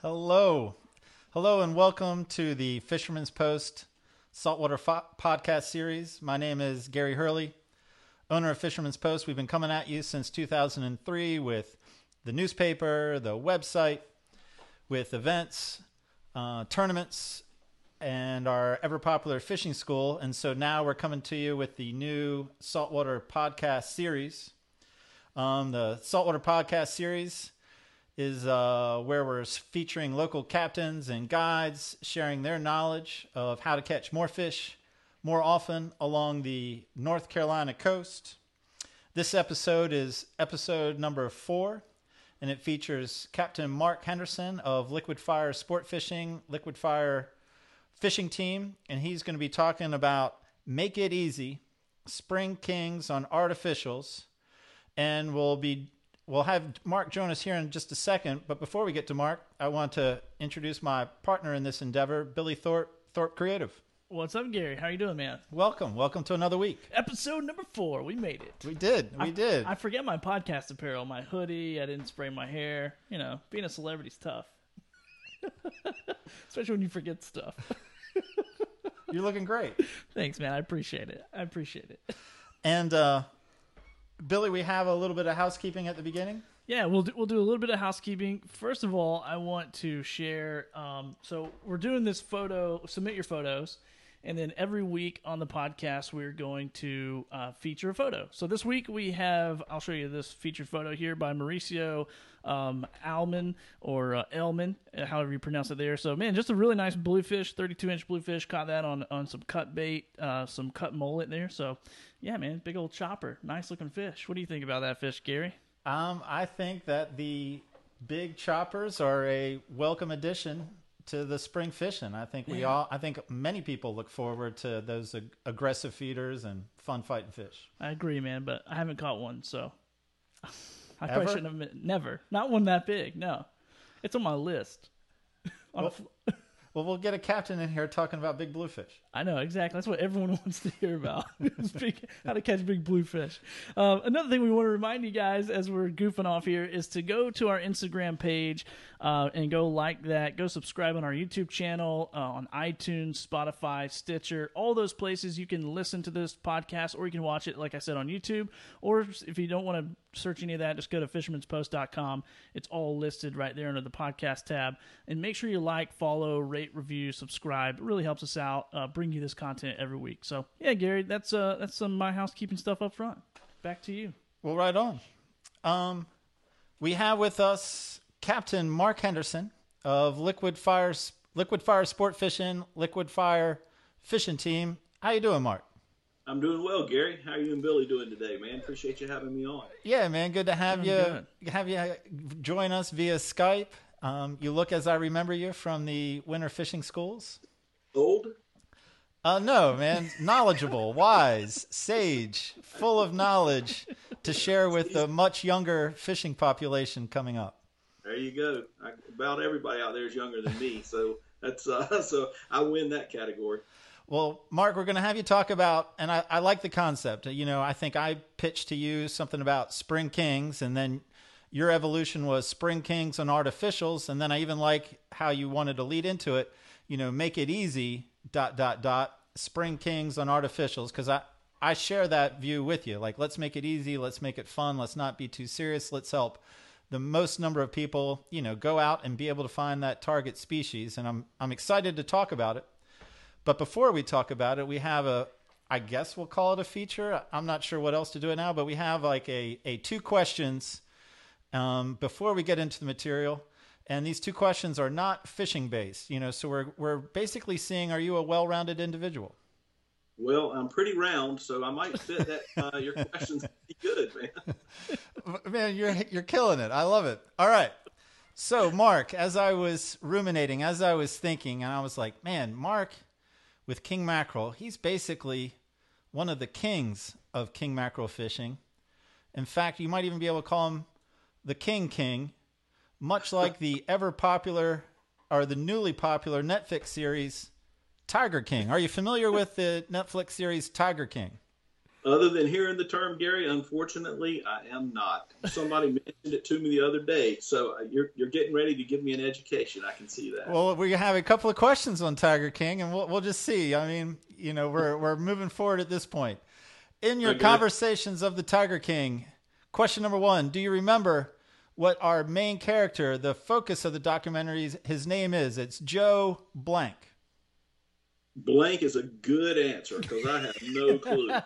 Hello. Hello, and welcome to the Fisherman's Post Saltwater Fo- Podcast Series. My name is Gary Hurley, owner of Fisherman's Post. We've been coming at you since 2003 with the newspaper, the website, with events, uh, tournaments, and our ever popular fishing school. And so now we're coming to you with the new Saltwater Podcast Series. Um, the Saltwater Podcast Series is uh, where we're featuring local captains and guides sharing their knowledge of how to catch more fish more often along the North Carolina coast. This episode is episode number four, and it features Captain Mark Henderson of Liquid Fire Sport Fishing, Liquid Fire Fishing Team, and he's going to be talking about Make It Easy, Spring Kings on Artificials, and we'll be we'll have Mark join us here in just a second. But before we get to Mark, I want to introduce my partner in this endeavor, Billy Thorpe, Thorpe Creative. What's up, Gary? How you doing, man? Welcome, welcome to another week. Episode number four. We made it. We did, we did. I forget my podcast apparel, my hoodie. I didn't spray my hair. You know, being a celebrity's tough, especially when you forget stuff. You're looking great. Thanks, man. I appreciate it. I appreciate it. And uh, Billy, we have a little bit of housekeeping at the beginning. Yeah, we'll do, we'll do a little bit of housekeeping. First of all, I want to share. Um, so we're doing this photo. Submit your photos, and then every week on the podcast, we're going to uh, feature a photo. So this week we have. I'll show you this featured photo here by Mauricio um, Alman or uh, Elman, uh, however you pronounce it there. So man, just a really nice bluefish, 32 inch bluefish. Caught that on on some cut bait, uh, some cut mullet there. So yeah, man, big old chopper, nice looking fish. What do you think about that fish, Gary? Um, I think that the big choppers are a welcome addition to the spring fishing. I think we Yeah. all, I think many people look forward to those ag- aggressive feeders and fun fighting fish. I agree, man, but I haven't caught one, so I Ever? probably shouldn't have been, never. Not one that big. No, it's on my list. on Well- Well, we'll get a captain in here talking about big bluefish. I know exactly. That's what everyone wants to hear about. how to catch big bluefish. Um, another thing we want to remind you guys as we're goofing off here is to go to our Instagram page uh, and go like that. Go subscribe on our YouTube channel, uh, on iTunes, Spotify, Stitcher, all those places you can listen to this podcast, or you can watch it, like I said, on YouTube. Or if you don't want to search any of that, just go to fishermanspost.com. It's all listed right there under the podcast tab. And make sure you like, follow, rate, review, subscribe. It really helps us out. Uh, bring you this content every week. So yeah, Gary, that's uh that's some my housekeeping stuff up front. Back to you. Well, right on. Um, we have with us Captain Mark Henderson of Liquid Fire, Liquid Fire Sport Fishing, Liquid Fire Fishing Team. How you doing, Mark? I'm doing well, Gary. How are you and Billy doing today, man? Appreciate you having me on. Yeah, man, good to have Doing you. Have you join us via Skype. Um, you look as I remember you from the winter fishing schools. Old? Uh, no, man, knowledgeable, wise, sage, full of knowledge to share with the much younger fishing population coming up. There you go. I, about everybody out there is younger than me, so that's uh, so I win that category. Well, Mark, we're going to have you talk about, and I, I like the concept. You know, I think I pitched to you something about Spring Kings, and then your evolution was Spring Kings and artificials, and then I even like how you wanted to lead into it. You know, make it easy. Dot dot dot. Spring Kings on artificials, because I I share that view with you. Like, let's make it easy. Let's make it fun. Let's not be too serious. Let's help the most number of people, you know, go out and be able to find that target species. And I'm I'm excited to talk about it. But before we talk about it, we have a, I guess we'll call it a feature. I'm not sure what else to do it now, but we have like a, a two questions um, before we get into the material. And these two questions are not fishing based, you know, so we're, we're basically seeing, are you a well-rounded individual? Well, I'm pretty round, so I might fit that. Uh, your questions good, man. Man, you're, you're killing it. I love it. All right. So Mark, as I was ruminating, as I was thinking, and I was like, man, Mark with king mackerel, he's basically one of the kings of king mackerel fishing. In fact, you might even be able to call him the king king, much like the ever popular or the newly popular Netflix series Tiger King. Are you familiar with the Netflix series Tiger King? Other than hearing the term Gary, unfortunately, I am not. Somebody mentioned it to me the other day, so uh, you're you're getting ready to give me an education. I can see that. Well, we have a couple of questions on Tiger King, and we'll we'll just see. I mean, you know, we're we're moving forward at this point. In your Okay. conversations of the Tiger King, question number one: Do you remember what our main character, the focus of the documentaries, his name is? It's Joe Blank. Blank is a good answer because I have no clue.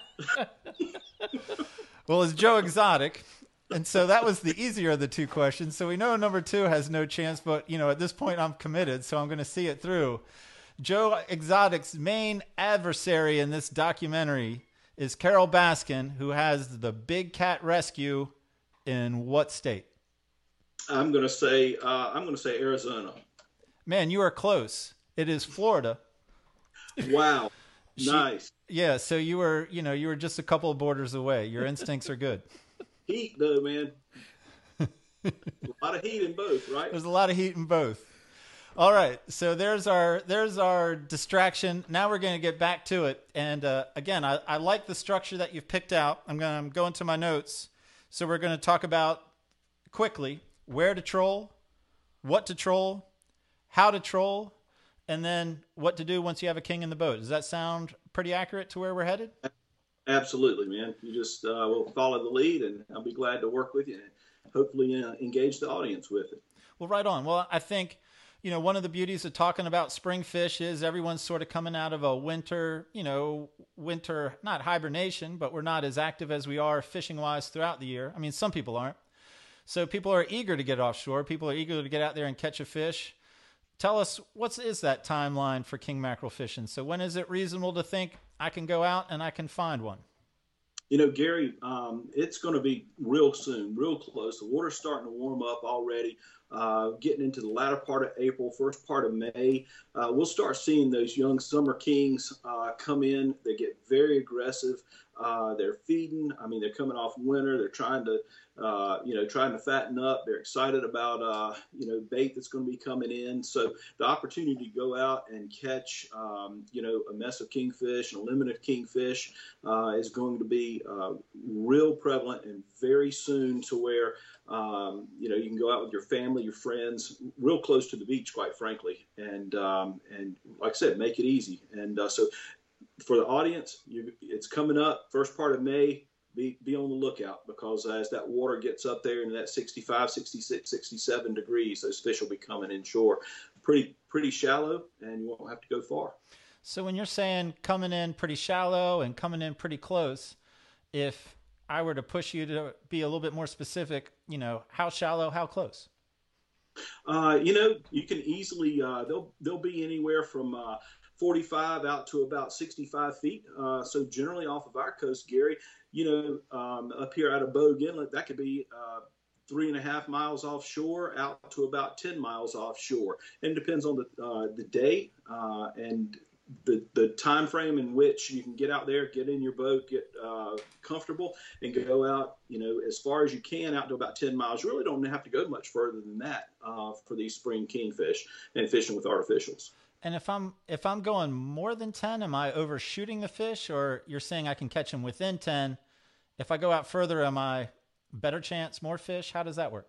Well, it's Joe Exotic. And so that was the easier of the two questions. So we know number two has no chance, but you know, at this point I'm committed, so I'm going to see it through. Joe Exotic's main adversary in this documentary is Carole Baskin, who has the Big Cat Rescue in what state? I'm going to say uh, I'm going to say Arizona. Man, you are close. It is Florida. Wow, nice Yeah, so you were, you know, you were just a couple of borders away. Your instincts are good. heat though, man. a lot of heat in both, right? There's a lot of heat in both. All right, so there's our there's our distraction. Now we're going to get back to it. And uh, again, I, I like the structure that you've picked out. I'm going to go into my notes. So we're going to talk about quickly where to troll, what to troll, how to troll, and then what to do once you have a king in the boat. Does that sound pretty accurate to where we're headed? Absolutely, man. You just uh, will follow the lead, and I'll be glad to work with you and hopefully uh, engage the audience with it. Well, right on. Well, I think, you know, one of the beauties of talking about spring fish is everyone's sort of coming out of a winter, you know, winter, not hibernation, but we're not as active as we are fishing wise throughout the year. I mean, some people aren't. So people are eager to get offshore. People are eager to get out there and catch a fish. Tell us, what is that timeline for king mackerel fishing? So when is it reasonable to think I can go out and I can find one? You know, Gary, um, it's going to be real soon, real close. The water's starting to warm up already. Uh, getting into the latter part of April, first part of May, uh, we'll start seeing those young summer kings uh, come in. They get very aggressive. Uh, they're feeding. I mean, they're coming off winter. They're trying to, uh, you know, trying to fatten up. They're excited about, uh, you know, bait that's going to be coming in. So the opportunity to go out and catch, um, you know, a mess of kingfish and a limit of kingfish uh, is going to be uh, real prevalent and very soon to where um, you know you can go out with your family, your friends, real close to the beach, quite frankly, and um, and like I said, make it easy. And uh, so for the audience, you, it's coming up first part of May. Be, be on the lookout because as that water gets up there into that 65, 66, 67 degrees, those fish will be coming inshore. Pretty pretty shallow, and you won't have to go far. So when you're saying coming in pretty shallow and coming in pretty close, if I were to push you to be a little bit more specific, you know, how shallow, how close? Uh, you know, you can easily uh, they'll they'll be anywhere from uh, 45 out to about 65 feet. Uh, so generally off of our coast, Gary, you know, um, up here out of Bogue Inlet, that could be uh, three and a half miles offshore out to about 10 miles offshore. And it depends on the uh, the day uh, and the the time frame in which you can get out there, get in your boat, get uh, comfortable, and go out. You know, as far as you can, out to about 10 miles. You really don't have to go much further than that uh, for these spring kingfish and fishing with artificials. And if I'm if I'm going more than 10, am I overshooting the fish or you're saying I can catch them within 10? If I go out further, am I better chance, more fish? How does that work?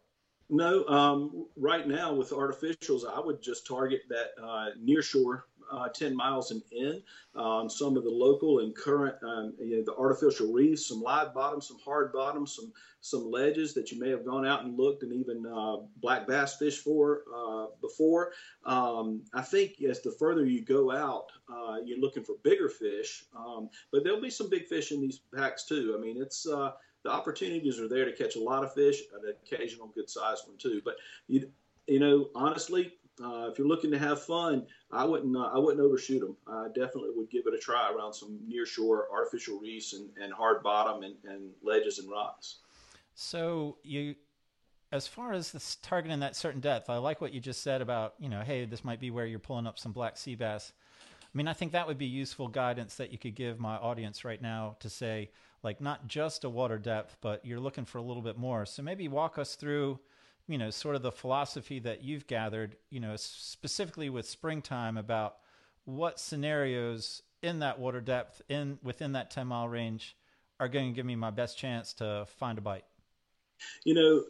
No, um, right now with artificials, I would just target that uh, near shore. Uh, 10 miles and in, um, some of the local and current, um, you know, the artificial reefs, some live bottoms, some hard bottoms, some some ledges that you may have gone out and looked and even uh, black bass fish for uh, before. Um, I think as the further you go out, uh, you're looking for bigger fish, um, but there'll be some big fish in these packs too. I mean, it's uh, the opportunities are there to catch a lot of fish, an occasional good sized one too. But you, you know, honestly, uh, if you're looking to have fun, I wouldn't uh, I wouldn't overshoot them. I definitely would give it a try around some near shore artificial reefs and, and hard bottom and, and ledges and rocks. So you, as far as this targeting that certain depth, I like what you just said about you know, hey, this might be where you're pulling up some black sea bass. I mean, I think that would be useful guidance that you could give my audience right now to say, like, not just a water depth, but you're looking for a little bit more. So maybe walk us through, you know, sort of the philosophy that you've gathered, you know, specifically with springtime about what scenarios in that water depth in within that 10 mile range are going to give me my best chance to find a bite? You know,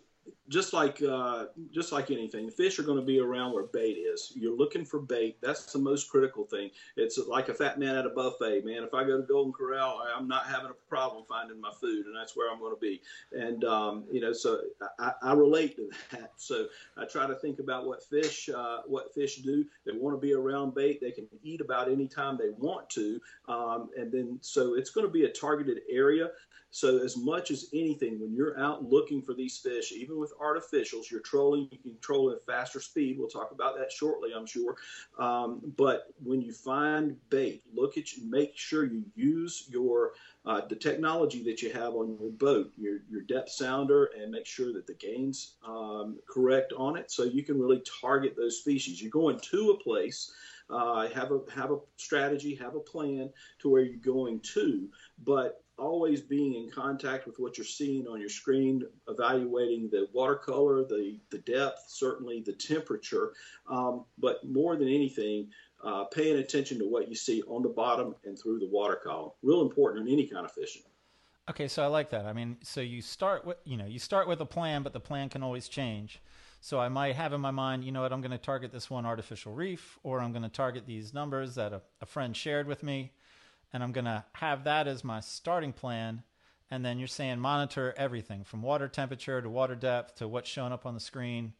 just like uh, just like anything, the fish are going to be around where bait is. You're looking for bait. That's the most critical thing. It's like a fat man at a buffet, man. If I go to Golden Corral, I'm not having a problem finding my food, and that's where I'm going to be. And um, you know, so I, I, relate to that. So I try to think about what fish uh, what fish do. They want to be around bait. They can eat about any time they want to, um, and then so it's going to be a targeted area. So as much as anything, when you're out looking for these fish, even with artificials, you're trolling. You can troll at faster speed. We'll talk about that shortly, I'm sure. Um, but when you find bait, look at you. Make sure you use your uh, the technology that you have on your boat, your your depth sounder, and make sure that the gain's um, correct on it, so you can really target those species. You're going to a place. Uh, have a have a strategy, have a plan to where you're going to, but always being in contact with what you're seeing on your screen, evaluating the watercolor, the, the depth, certainly the temperature, um, but more than anything, uh, paying attention to what you see on the bottom and through the water column. Real important in any kind of fishing. Okay, so I like that. I mean, so you start with you know you start with a plan, but the plan can always change. So I might have in my mind, you know what, I'm going to target this one artificial reef, or I'm going to target these numbers that a, a friend shared with me and I'm going to have that as my starting plan. And then you're saying monitor everything from water temperature to water depth to what's showing up on the screen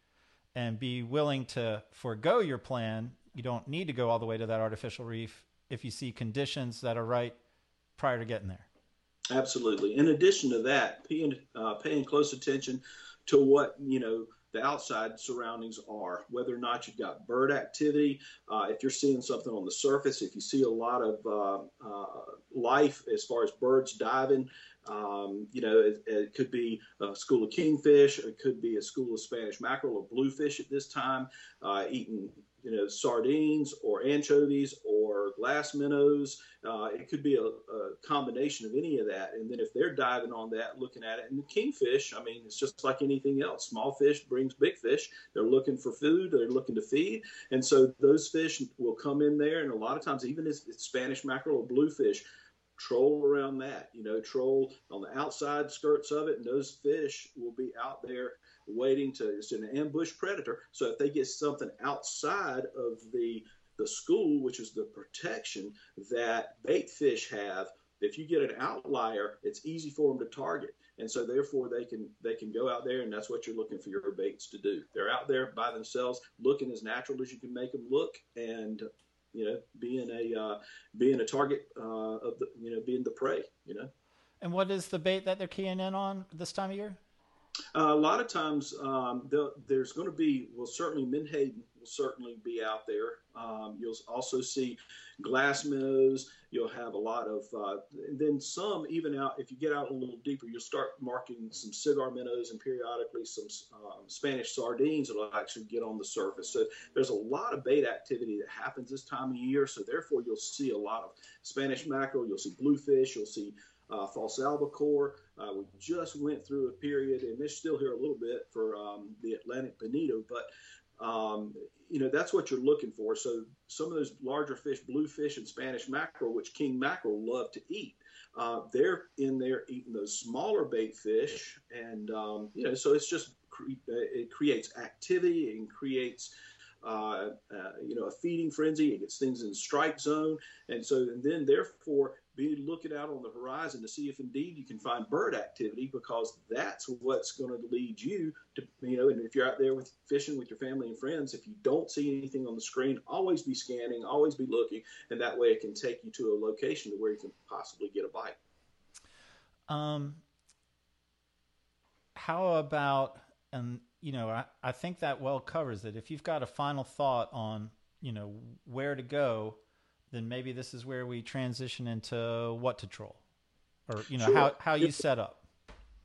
and be willing to forego your plan. You don't need to go all the way to that artificial reef if you see conditions that are right prior to getting there. Absolutely. In addition to that, paying, uh, paying close attention to what, you know, the outside surroundings are, whether or not you've got bird activity, uh, if you're seeing something on the surface, if you see a lot of uh, uh, life as far as birds diving, um, you know, it, it, could be a school of kingfish, it could be a school of Spanish mackerel or bluefish at this time, uh, eating you know, sardines or anchovies or glass minnows. Uh, it could be a, a, combination of any of that. And then if they're diving on that, looking at it, and the kingfish, I mean, it's just like anything else. Small fish brings big fish. They're looking for food. They're looking to feed, and so those fish will come in there. And a lot of times, even if it's Spanish mackerel or bluefish, troll around that. You know, troll on the outside skirts of it, and those fish will be out there waiting to. It's an ambush predator. So if they get something outside of the the school, which is the protection that bait fish have, if you get an outlier, it's easy for them to target, and so therefore they can they can go out there, and that's what you're looking for your baits to do. They're out there by themselves, looking as natural as you can make them look, and you know, being a uh, being a target uh, of the you know being the prey. You know. And what is the bait that they're keying in on this time of year? Uh, a lot of times, um, there's going to be, well, certainly Menhaden will certainly be out there. Um, you'll also see glass minnows. You'll have a lot of, uh, and then some even out, if you get out a little deeper, you'll start marking some cigar minnows and periodically some um, Spanish sardines that will actually get on the surface. So there's a lot of bait activity that happens this time of year. So therefore, you'll see a lot of Spanish mackerel, you'll see bluefish, you'll see uh, false albacore. Uh, we just went through a period, and they're still here a little bit for um, the Atlantic bonito, but um, you know that's what you're looking for. So some of those larger fish, bluefish and Spanish mackerel, which king mackerel love to eat, uh, they're in there eating those smaller bait fish, and um, you know so it's just it creates activity and creates. Uh, uh, you know, a feeding frenzy. It gets things in strike zone, and so and then therefore be looking out on the horizon to see if indeed you can find bird activity because that's what's going to lead you to you know and if you're out there with fishing with your family and friends if you don't see anything on the screen always be scanning always be looking and that way it can take you to a location to where you can possibly get a bite. Um how about and you know I, I think that well covers it. If you've got a final thought on you know where to go then maybe this is where we transition into what to troll. Or you know sure. how, how you set up.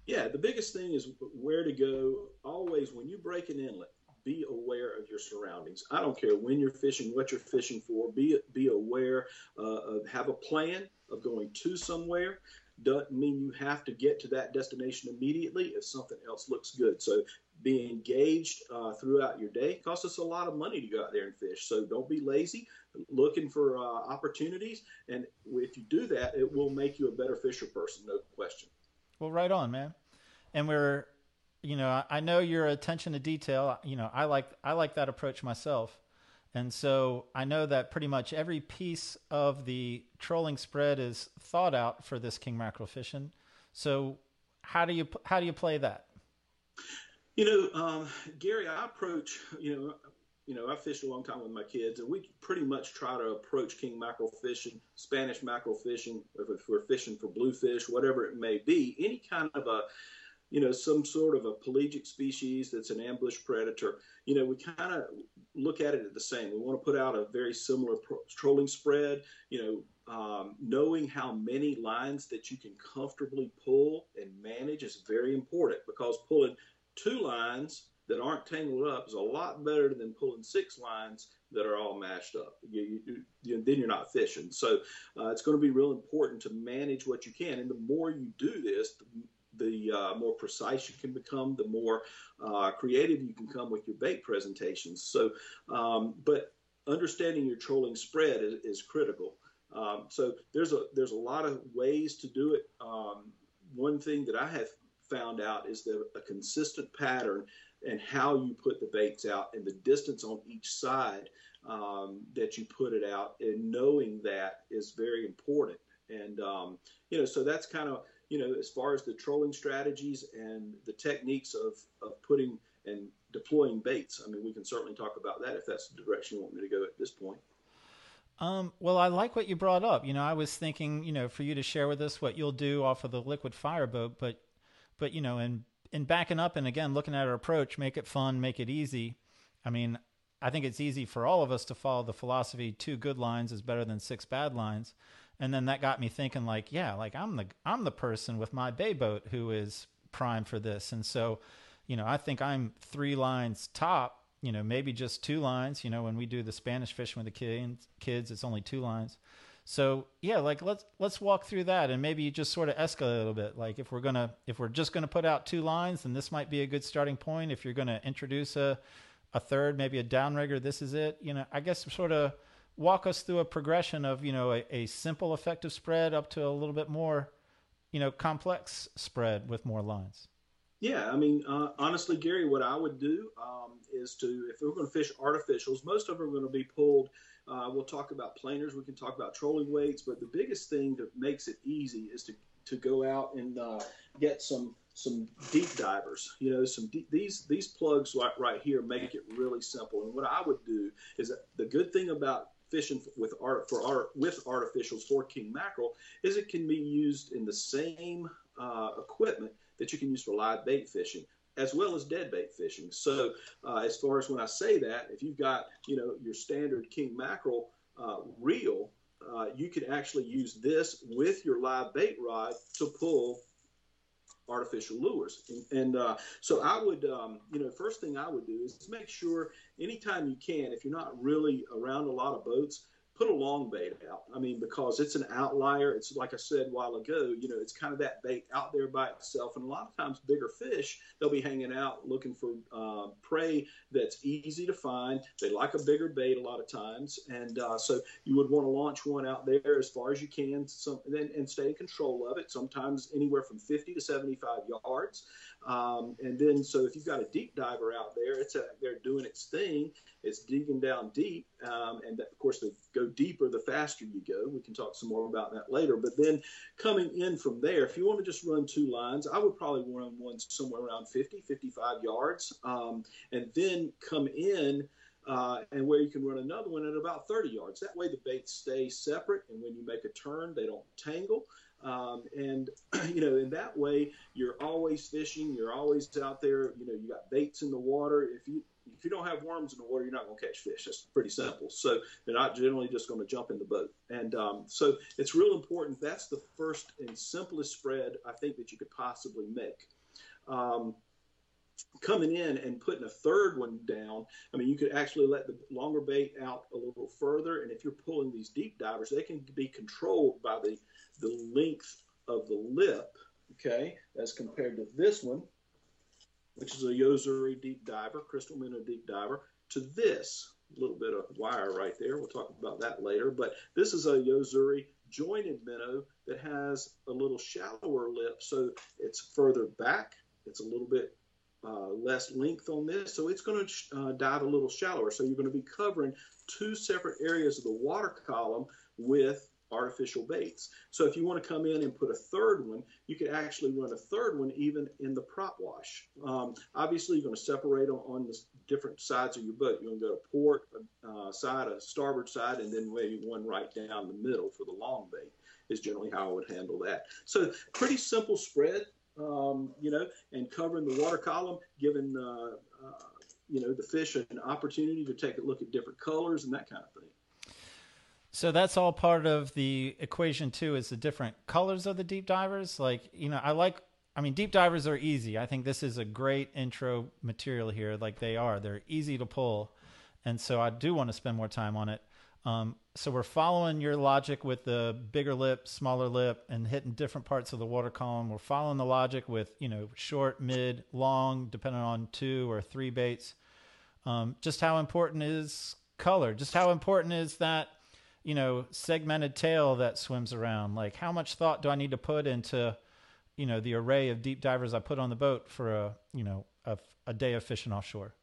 Yeah the biggest thing is where to go. Always when you break an inlet be aware of your surroundings. I don't care when you're fishing what you're fishing for be be aware uh, of have a plan of going to somewhere. Doesn't mean you have to get to that destination immediately if something else looks good. So be engaged uh, throughout your day. It costs us a lot of money to go out there and fish. So don't be lazy, looking for uh, opportunities. And if you do that, it will make you a better fisher person, no question. Well, right on, man. And we're, you know, I, know your attention to detail. You know, I like I like that approach myself. And so I know that pretty much every piece of the trolling spread is thought out for this king mackerel fishing. So how do you how do you play that? You know, um, Gary, I approach you know. You know, I fished a long time with my kids, and we pretty much try to approach king mackerel fishing, Spanish mackerel fishing, if we're fishing for bluefish, whatever it may be, any kind of a you know, some sort of a pelagic species that's an ambush predator, you know, we kind of look at it at the same. We want to put out a very similar pro- trolling spread, you know, um, knowing how many lines that you can comfortably pull and manage is very important because pulling two lines that aren't tangled up is a lot better than pulling six lines that are all mashed up. You, you, you, then you're not fishing. So uh, it's going to be real important to manage what you can. And the more you do this, the the uh, more precise you can become, the more uh, creative you can come with your bait presentations. So, um, but understanding your trolling spread is, is critical. Um, so there's a there's a lot of ways to do it. Um, one thing that I have found out is that a consistent pattern and how you put the baits out and the distance on each side um, that you put it out and knowing that is very important. And um, you know, so that's kind of you know, as far as the trolling strategies and the techniques of, of putting and deploying baits. I mean, we can certainly talk about that if that's the direction you want me to go at this point. Um, well, I like what you brought up. You know, I was thinking, you know, for you to share with us what you'll do off of the liquid fire boat, but, but you know, in in backing up and again looking at our approach, make it fun, make it easy. I mean, I think it's easy for all of us to follow the philosophy: two good lines is better than six bad lines. And then that got me thinking like yeah like i'm the i'm the person with my bay boat who is prime for this. And so you know i think i'm three lines top you know maybe just two lines. You know when we do the spanish fishing with the kids kids it's only two lines so yeah like let's let's walk through that and maybe you just sort of escalate a little bit. Like if we're gonna if we're just gonna put out two lines then this might be a good starting point. If you're gonna introduce a a third maybe a downrigger this is it. You know i guess sort of walk us through a progression of you know a, a simple effective spread up to a little bit more you know complex spread with more lines. Yeah i mean uh, honestly gary what i would do um, is to if we're going to fish artificials most of them are going to be pulled uh, we'll talk about planers we can talk about trolling weights but the biggest thing that makes it easy is to to go out and uh, get some some deep divers. You know, some deep, these these plugs right right here make it really simple. And what I would do is the good thing about fishing with art for art with artificials for king mackerel is it can be used in the same uh, equipment that you can use for live bait fishing as well as dead bait fishing. So uh, as far as when I say that, if you've got you know your standard king mackerel uh, reel, uh, you can actually use this with your live bait rod to pull artificial lures. And, and uh, so I would, um, you know, first thing I would do is make sure anytime you can, if you're not really around a lot of boats, put a long bait out. I mean, because it's an outlier. It's like I said a while ago, you know, it's kind of that bait out there by itself. And a lot of times, bigger fish, they'll be hanging out looking for uh, prey that's easy to find. They like a bigger bait a lot of times. And uh, so you would want to launch one out there as far as you can some, and, and stay in control of it, sometimes anywhere from 50 to 75 yards. Um, and then, so if you've got a deep diver out there, it's a, they're doing its thing. It's digging down deep, um, and that, of course, the go deeper the faster you go. We can talk some more about that later. But then coming in from there, if you want to just run two lines, I would probably run one somewhere around 50, 55 yards, um, and then come in. Uh, and where you can run another one at about 30 yards. That way the baits stay separate, and when you make a turn, they don't tangle. Um, and you know, in that way, you're always fishing. You're always out there. You know, you got baits in the water. If you if you don't have worms in the water, you're not going to catch fish. That's pretty simple. So they're not generally just going to jump in the boat. And um, so it's real important. That's the first and simplest spread I think that you could possibly make. Um, coming in and putting a third one down, I mean, you could actually let the longer bait out a little further. And if you're pulling these deep divers, they can be controlled by the, the length of the lip, okay, as compared to this one which is a Yo-Zuri deep diver, crystal minnow deep diver, to this little bit of wire right there. We'll talk about that later. But this is a Yo-Zuri jointed minnow that has a little shallower lip, so it's further back. It's a little bit uh, less length on this, so it's going to uh, dive a little shallower. So you're going to be covering two separate areas of the water column with artificial baits. So if you want to come in and put a third one, you could actually run a third one even in the prop wash. Um, obviously, you're going to separate them on the different sides of your boat. You're going to go to port uh, side, a starboard side, and then maybe one right down the middle for the long bait is generally how I would handle that. So pretty simple spread, um, you know, and covering the water column, giving uh, uh, you know the fish an opportunity to take a look at different colors and that kind of thing. So that's all part of the equation too. Is the different colors of the deep divers? Like you know, I like. I mean, deep divers are easy. I think this is a great intro material here. Like they are, they're easy to pull, and so I do want to spend more time on it. Um, so we're following your logic with the bigger lip, smaller lip, and hitting different parts of the water column. We're following the logic with you know short, mid, long, depending on two or three baits. Um, just how important is color? Just how important is that you know segmented tail that swims around? Like how much thought do I need to put into you know the array of deep divers I put on the boat for a you know a, a day of fishing offshore?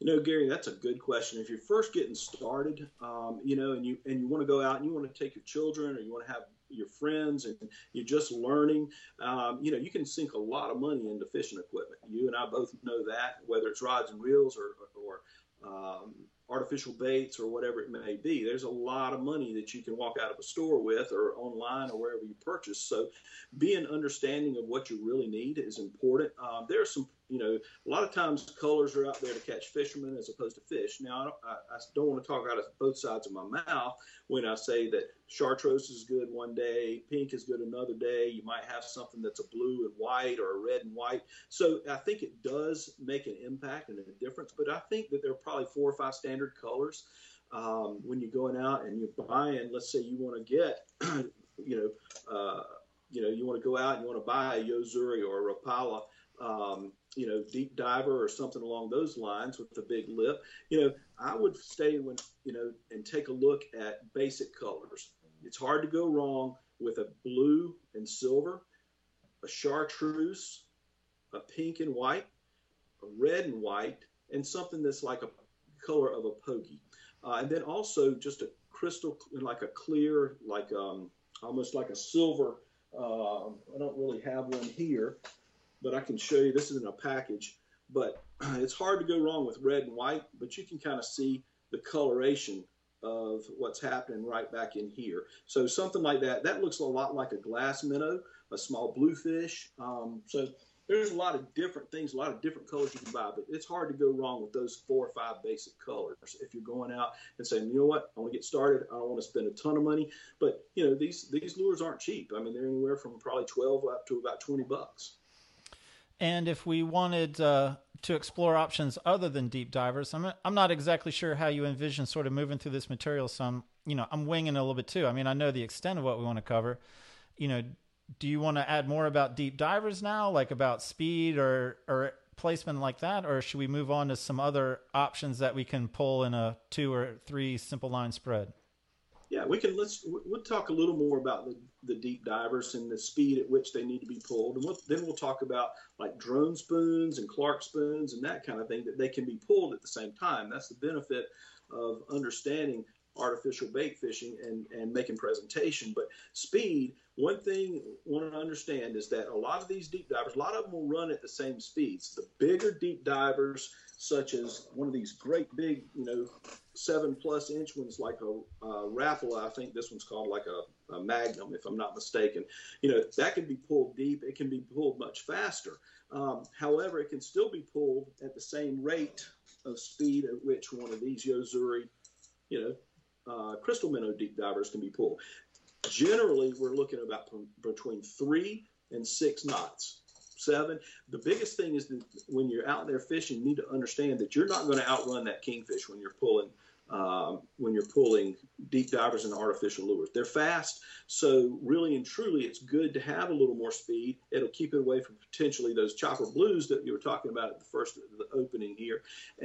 You know, Gary, that's a good question. If you're first getting started, um, you know, and you and you want to go out and you want to take your children or you want to have your friends and you're just learning, um, you know, you can sink a lot of money into fishing equipment. You and I both know that, whether it's rods and reels or or um, artificial baits or whatever it may be. There's a lot of money that you can walk out of a store with or online or wherever you purchase. So, being understanding of what you really need is important. Um, there are some you know, a lot of times colors are out there to catch fishermen as opposed to fish. Now, I don't, I, I don't want to talk out of both sides of my mouth when I say that chartreuse is good one day, pink is good another day. You might have something that's a blue and white or a red and white. So I think it does make an impact and a difference. But I think that there are probably four or five standard colors um, when you're going out and you're buying. Let's say you want to get, you know, uh, you know, you want to go out and you want to buy a Yo-Zuri or a Rapala. Um, you know, deep diver or something along those lines with the big lip, you know, I would stay when, you know, and take a look at basic colors. It's hard to go wrong with a blue and silver, a chartreuse, a pink and white, a red and white, and something that's like a color of a pogy. Uh, and then also just a crystal, like a clear, like um, almost like a silver. Uh, I don't really have one here, but I can show you. This is in a package, but it's hard to go wrong with red and white. But you can kind of see the coloration of what's happening right back in here. So something like that. That looks a lot like a glass minnow, a small bluefish. Um, so there's a lot of different things, a lot of different colors you can buy, but it's hard to go wrong with those four or five basic colors. If you're going out and saying, you know what, I want to get started, I don't want to spend a ton of money, but you know these these lures aren't cheap. I mean, they're anywhere from probably 12 up to about 20 bucks. And if we wanted uh, to explore options other than deep divers, I'm I'm not exactly sure how you envision sort of moving through this material. So I'm you know I'm winging a little bit too. I mean I know the extent of what we want to cover. You know, do you want to add more about deep divers now, like about speed or or placement like that, or should we move on to some other options that we can pull in a two or three simple line spread? Yeah, we can. Let's we'll talk a little more about the, the deep divers and the speed at which they need to be pulled, and we'll, then we'll talk about like drone spoons and Clark spoons and that kind of thing that they can be pulled at the same time. That's the benefit of understanding artificial bait fishing and, and making presentation. But speed, one thing I want to understand is that a lot of these deep divers, a lot of them will run at the same speeds. The bigger deep divers, such as one of these great big, you know, seven plus inch ones like a uh, Rapala, I think this one's called like a, a, Magnum, if I'm not mistaken. You know, that can be pulled deep. It can be pulled much faster. Um, however, it can still be pulled at the same rate of speed at which one of these Yo-Zuri, you know, uh, crystal minnow deep divers can be pulled. Generally, we're looking about p- between three and six knots. Seven. The biggest thing is that when you're out there fishing, you need to understand that you're not going to outrun that kingfish when you're pulling um, when you're pulling deep divers and artificial lures. They're fast, so really and truly, it's good to have a little more speed. It'll keep it away from potentially those chopper blues that you were talking about at the first the opening here,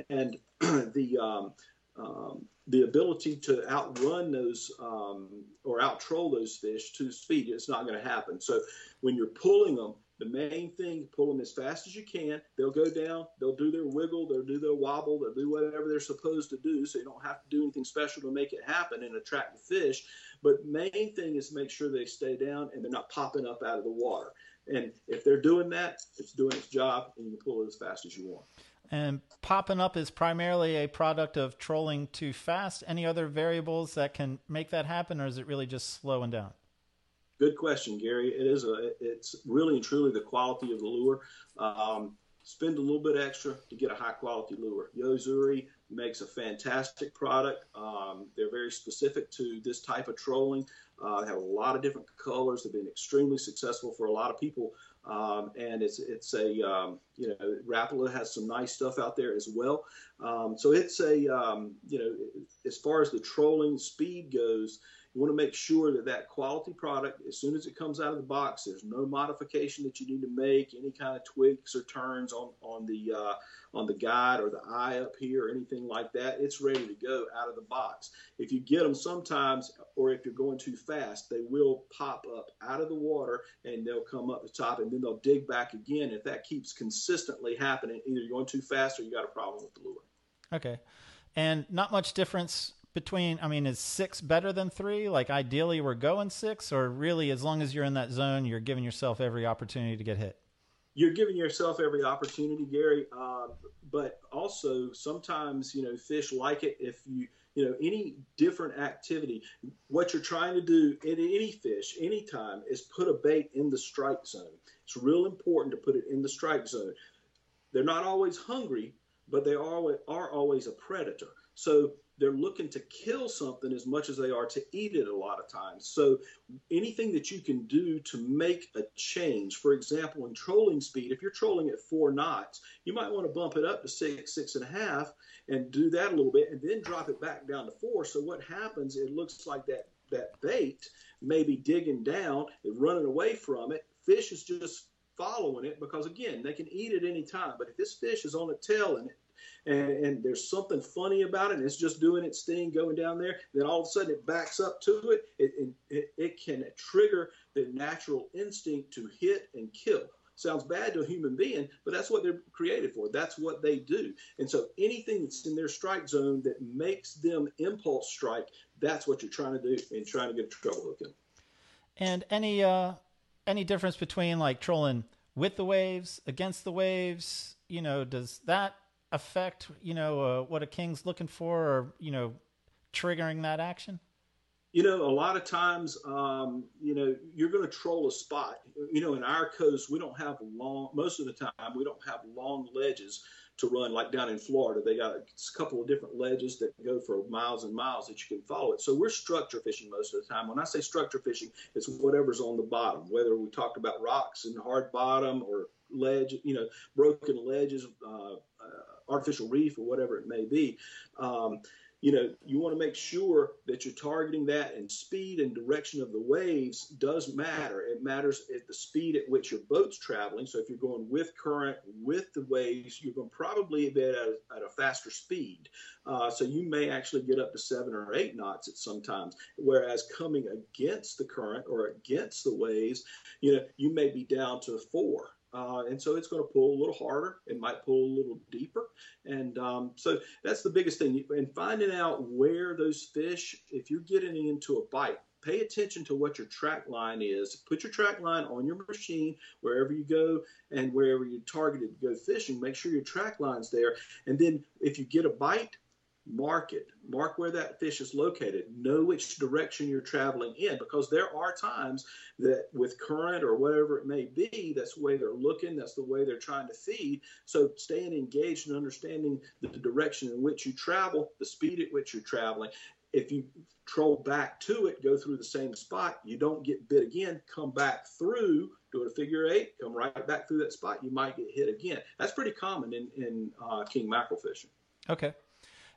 and the um, um, the ability to outrun those um, or outtroll those fish to speed. It's not going to happen. So when you're pulling them, the main thing, pull them as fast as you can. They'll go down, they'll do their wiggle, they'll do their wobble, they'll do whatever they're supposed to do. So you don't have to do anything special to make it happen and attract the fish. But main thing is make sure they stay down and they're not popping up out of the water. And if they're doing that, it's doing its job, and you can pull it as fast as you want. And popping up is primarily a product of trolling too fast. Any other variables that can make that happen, or is it really just slowing down? Good question, Gary. It is a. It's really and truly the quality of the lure. Um, spend a little bit extra to get a high quality lure. Yo-Zuri makes a fantastic product. Um, they're very specific to this type of trolling. Uh, they have a lot of different colors. They've been extremely successful for a lot of people. Um, and it's it's a um, you know Rapala has some nice stuff out there as well. Um, so it's a um, you know as far as the trolling speed goes, you want to make sure that that quality product, as soon as it comes out of the box, there's no modification that you need to make, any kind of tweaks or turns on on the uh, on the guide or the eye up here or anything like that. It's ready to go out of the box. If you get them sometimes, or if you're going too fast, they will pop up out of the water and they'll come up the top and then they'll dig back again. If that keeps consistently happening, either you're going too fast or you got a problem with the lure. Okay. And not much difference between i mean is six better than three? Like ideally we're going six or really as long as you're in that zone you're giving yourself every opportunity to get hit? You're giving yourself every opportunity gary uh, but also sometimes you know fish like it if you you know any different activity. What you're trying to do in any fish anytime is put a bait in the strike zone. It's real important to put it in the strike zone. They're not always hungry but they are, are always a predator. So they're looking to kill something as much as they are to eat it a lot of times. So anything that you can do to make a change, for example, in trolling speed, if you're trolling at four knots, you might want to bump it up to six, six and a half, and do that a little bit, and then drop it back down to four. So what happens? It looks like that that bait may be digging down and running away from it. Fish is just following it because again they can eat it any time but if this fish is on a tail and it and, and, there's something funny about it, and it's just doing its thing going down there, then all of a sudden it backs up to it, it, it, it can trigger the natural instinct to hit and kill. Sounds bad to a human being, but that's what they're created for. That's what they do. And so anything that's in their strike zone that makes them impulse strike, that's what you're trying to do and trying to get a trouble hooking. And any uh any difference between like trolling with the waves, against the waves, you know, does that affect you know uh, what a king's looking for, or you know, triggering that action? You know, a lot of times, um, you know, you're going to troll a spot. You know, in our coast, we don't have long. Most of the time, we don't have long ledges to run like down in Florida. They got a couple of different ledges that go for miles and miles that you can follow it. So we're structure fishing most of the time. When I say structure fishing, it's whatever's on the bottom, whether we talked about rocks and hard bottom or ledge, you know, broken ledges, uh, artificial reef or whatever it may be. Um, you know, you want to make sure that you're targeting that and speed and direction of the waves does matter. It matters at the speed at which your boat's traveling. So if you're going with current, with the waves, you're going to probably be at a, at a faster speed. Uh, so you may actually get up to seven or eight knots at sometimes. Whereas coming against the current or against the waves, you know, you may be down to four. Uh, and so it's going to pull a little harder. It might pull a little deeper. And um, so that's the biggest thing. And finding out where those fish, if you're getting into a bite, pay attention to what your track line is. Put your track line on your machine wherever you go and wherever you're targeted to go fishing. Make sure your track line's there. And then if you get a bite, mark it. Mark where that fish is located. Know which direction you're traveling in because there are times that with current or whatever it may be that's the way they're looking that's the way they're trying to feed. So staying engaged and understanding the direction in which you travel the speed at which you're traveling. If you troll back to it go through the same spot you don't get bit again come back through do a figure eight come right back through that spot you might get hit again. That's pretty common in, in uh, king mackerel fishing. Okay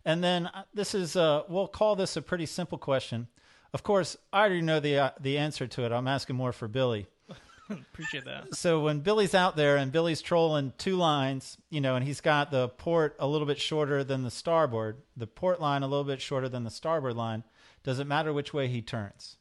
And then uh, this is uh, we'll call this a pretty simple question. Of course, I already know the uh, the answer to it. I'm asking more for Billy. Appreciate that. So when Billy's out there and Billy's trolling two lines, you know, and he's got the port a little bit shorter than the starboard, the port line a little bit shorter than the starboard line, does it matter which way he turns?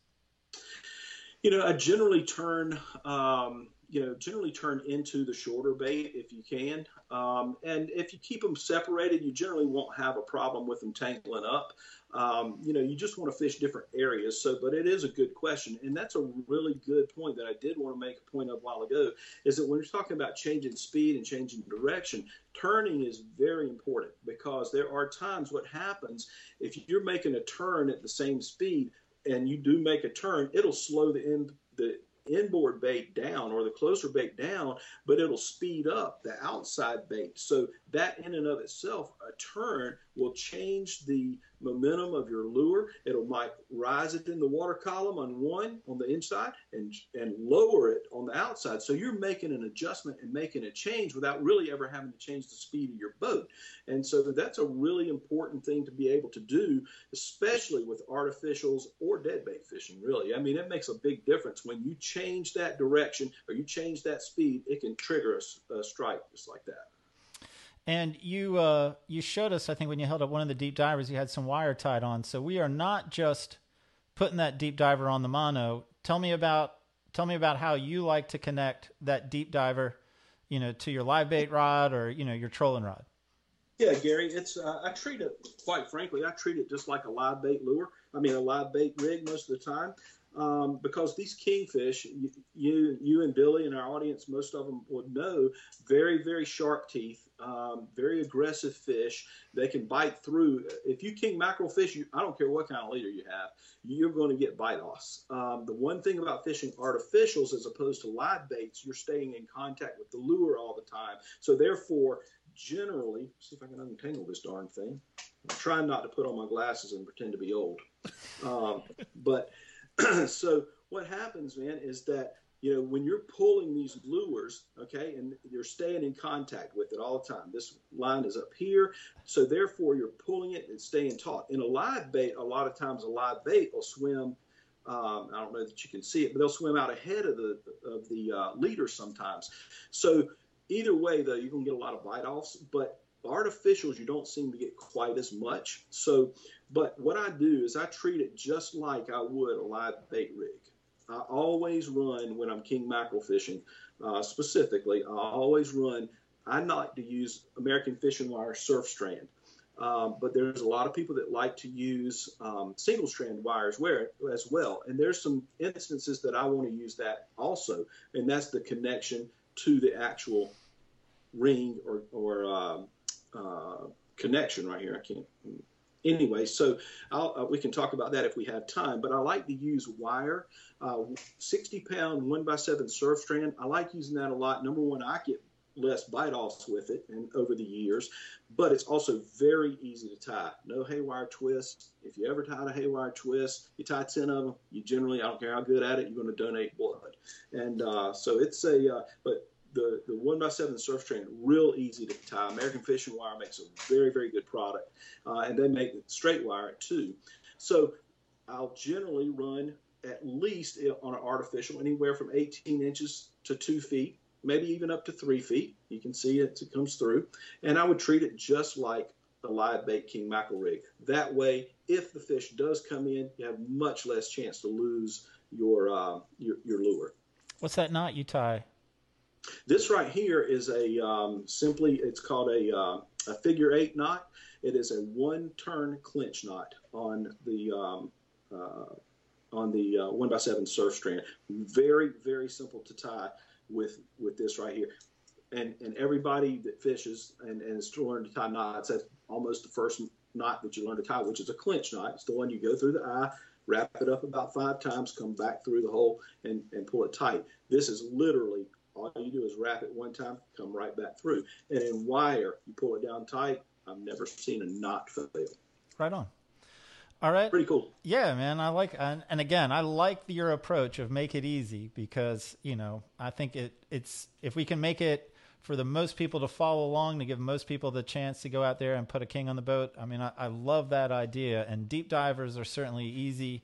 You know, I generally turn, um, you know, generally turn into the shorter bait if you can. Um, and if you keep them separated, you generally won't have a problem with them tangling up. Um, you know, you just want to fish different areas. So, but it is a good question, and that's a really good point that I did want to make a point of a while ago. Is that when you're talking about changing speed and changing direction, turning is very important because there are times what happens if you're making a turn at the same speed and you do make a turn, it'll slow the end the inboard bait down or the closer bait down, but it'll speed up the outside bait. So that in and of itself, a turn will change the momentum of your lure. It'll might rise it in the water column on one on the inside and and lower it on the outside. So you're making an adjustment and making a change without really ever having to change the speed of your boat. And so that's a really important thing to be able to do, especially with artificials or dead bait fishing. Really, I mean, it makes a big difference when you change that direction or you change that speed. It can trigger a, a strike just like that. And you uh, you showed us, I think, when you held up one of the deep divers, you had some wire tied on. So we are not just putting that deep diver on the mono. Tell me about tell me about how you like to connect that deep diver, you know, to your live bait rod or you know your trolling rod. Yeah, Gary, it's uh, I treat it quite frankly, I treat it just like a live bait lure. I mean, a live bait rig most of the time. Um, because these kingfish, you, you, you and Billy and our audience, most of them would know, very, very sharp teeth, um, very aggressive fish. They can bite through. If you king mackerel fish, you, I don't care what kind of leader you have, you're going to get bite offs. Um, the one thing about fishing artificials as opposed to live baits, you're staying in contact with the lure all the time. So therefore, generally, see if I can untangle this darn thing. I'm trying not to put on my glasses and pretend to be old. Um, but so what happens, man, is that you know when you're pulling these lures, okay, and you're staying in contact with it all the time. This line is up here, so therefore you're pulling it and staying taut. In a live bait, a lot of times a live bait will swim. Um, I don't know that you can see it, but they'll swim out ahead of the of the uh, leader sometimes. So either way, though, you're gonna get a lot of bite offs, but artificials you don't seem to get quite as much. So but what i do is i treat it just like i would a live bait rig. I always run when i'm king mackerel fishing uh, specifically i always run i like to use american fishing wire surf strand. Um, but there's a lot of people that like to use um, single strand wires where, as well. And there's some instances that i want to use that also and that's the connection to the actual ring or, or um, uh, connection right here. I can't. Anyway, so uh, we can talk about that if we have time. But I like to use wire, uh, 60 pound one by seven surf strand. I like using that a lot. Number one, I get less bite offs with it and over the years, but it's also very easy to tie. No haywire twist. If you ever tie a haywire twist, you tie 10 of them, you generally, I don't care how good at it, you're going to donate blood. And uh, so it's a, uh, but the, the one by seven surf strand real easy to tie. American Fishing Wire makes a very very good product, uh, and they make straight wire too. So I'll generally run at least on an artificial anywhere from 18 inches to two feet, maybe even up to three feet. You can see it, it comes through, and I would treat it just like a live bait king mackerel rig. That way, if the fish does come in, you have much less chance to lose your uh, your, your lure. What's that knot you tie? This right here is a um, simply, it's called a, uh, a figure eight knot. It is a one turn clinch knot on the um, uh, on the uh, one by seven surf strand. Very very simple to tie with with this right here. And and everybody that fishes and, and is learning to tie knots, that's almost the first knot that you learn to tie, which is a clinch knot. It's the one you go through the eye, wrap it up about five times, come back through the hole, and, and pull it tight. This is literally all you do is wrap it one time, come right back through. And in wire, you pull it down tight. I've never seen a knot fail. Right on. All right. Pretty cool. Yeah, man. I like, and, and again, I like your approach of make it easy because you know I think it it's if we can make it for the most people to follow along, to give most people the chance to go out there and put a king on the boat. I mean, I, I love that idea. And deep divers are certainly easy,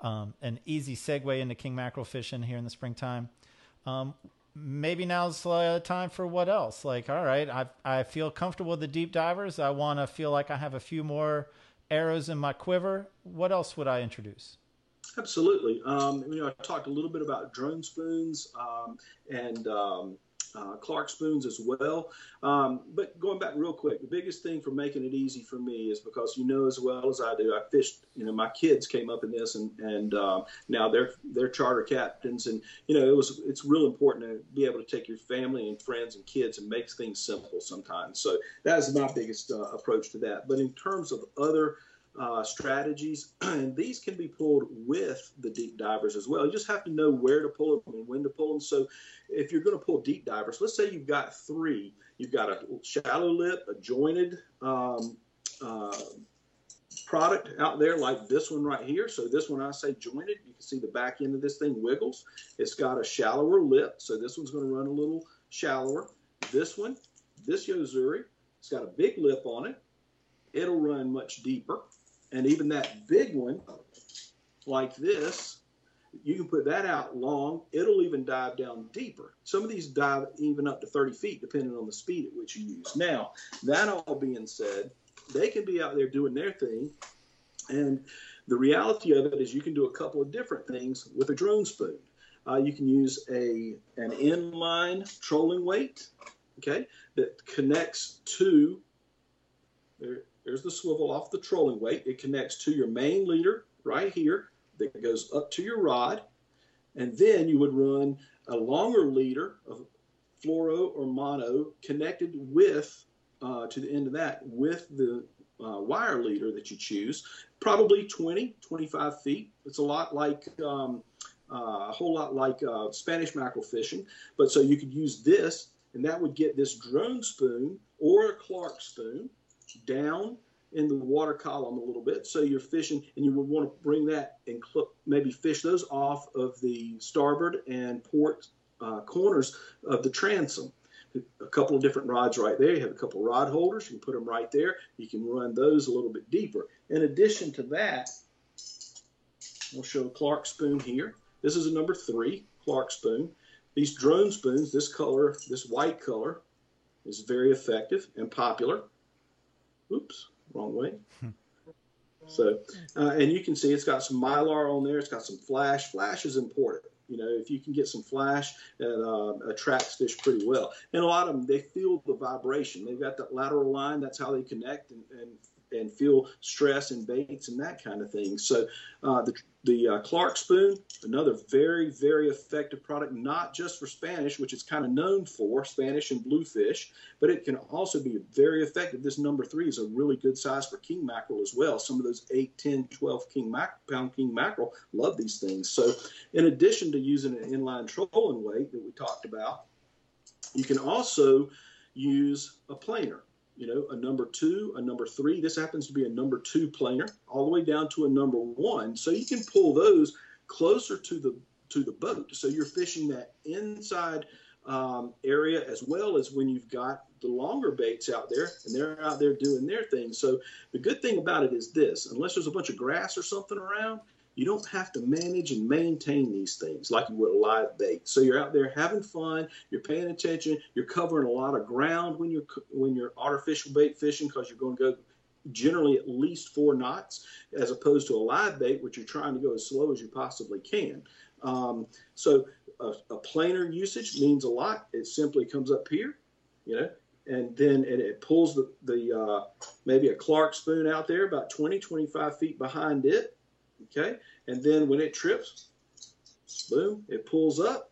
um, an easy segue into king mackerel fishing here in the springtime. Um, maybe now's uh, time for what else? Like, all right, I I feel comfortable with the deep divers. I want to feel like I have a few more arrows in my quiver. What else would I introduce? Absolutely. Um, you know, I talked a little bit about drone spoons um, and um, uh, Clark spoons as well. Um, but going back real quick, the biggest thing for making it easy for me is because you know as well as I do, I fished. You know, my kids came up in this, and and uh, now they're they're charter captains, and you know it was it's real important to be able to take your family and friends and kids and make things simple sometimes. So that is my biggest uh, approach to that. But in terms of other uh, strategies, and these can be pulled with the deep divers as well. You just have to know where to pull them and when to pull them. So, if you're going to pull deep divers, let's say you've got three, you've got a shallow lip, a jointed um, uh, product out there like this one right here. So this one I say jointed, you can see the back end of this thing wiggles. It's got a shallower lip, so this one's going to run a little shallower. This one, this Yo-Zuri, it's got a big lip on it. It'll run much deeper and even that big one, like this, you can put that out long. It'll even dive down deeper. Some of these dive even up to 30 feet, depending on the speed at which you use. Now, that all being said, they can be out there doing their thing. And the reality of it is you can do a couple of different things with a drone spoon. Uh, you can use a an inline trolling weight, okay, that connects to there, there's the swivel off the trolling weight. It connects to your main leader right here that goes up to your rod. And then you would run a longer leader of fluoro or mono connected with, uh, to the end of that, with the uh, wire leader that you choose, probably 20, 25 feet. It's a lot like, um, uh, a whole lot like uh, Spanish mackerel fishing. But so you could use this, and that would get this drone spoon or a Clark spoon down in the water column a little bit. So you're fishing, and you would want to bring that and cl- maybe fish those off of the starboard and port uh, corners of the transom. A couple of different rods right there. You have a couple of rod holders. You can put them right there. You can run those a little bit deeper. In addition to that, we'll show a Clark spoon here. This is a number three Clark spoon. These drone spoons, this color, this white color, is very effective and popular. Oops, wrong way. so, uh, and you can see it's got some mylar on there. It's got some flash. Flash is important. You know, if you can get some flash, that uh, attracts fish pretty well. And a lot of them, they feel the vibration. They've got that lateral line. That's how they connect and, and and feel stress and baits and that kind of thing. So uh, the, the uh, Clark spoon, another very, very effective product, not just for Spanish, which it's kind of known for, Spanish and bluefish, but it can also be very effective. This number three is a really good size for king mackerel as well. Some of those 8, 10, 12 king mac- pound king mackerel love these things. So in addition to using an inline trolling weight that we talked about, you can also use a planer you know, a number two, a number three. This happens to be a number two planer, all the way down to a number one. So you can pull those closer to the to the boat. So you're fishing that inside um, area as well as when you've got the longer baits out there and they're out there doing their thing. So the good thing about it is this: unless there's a bunch of grass or something around, you don't have to manage and maintain these things like you would a live bait. So you're out there having fun, you're paying attention, you're covering a lot of ground when you're when you're artificial bait fishing because you're going to go generally at least four knots as opposed to a live bait which you're trying to go as slow as you possibly can. Um, so a, a usage means a lot. It simply comes up here, you know, and then it pulls the, the uh, maybe a Clark spoon out there about 20, 25 feet behind it Okay, and then when it trips, boom, it pulls up,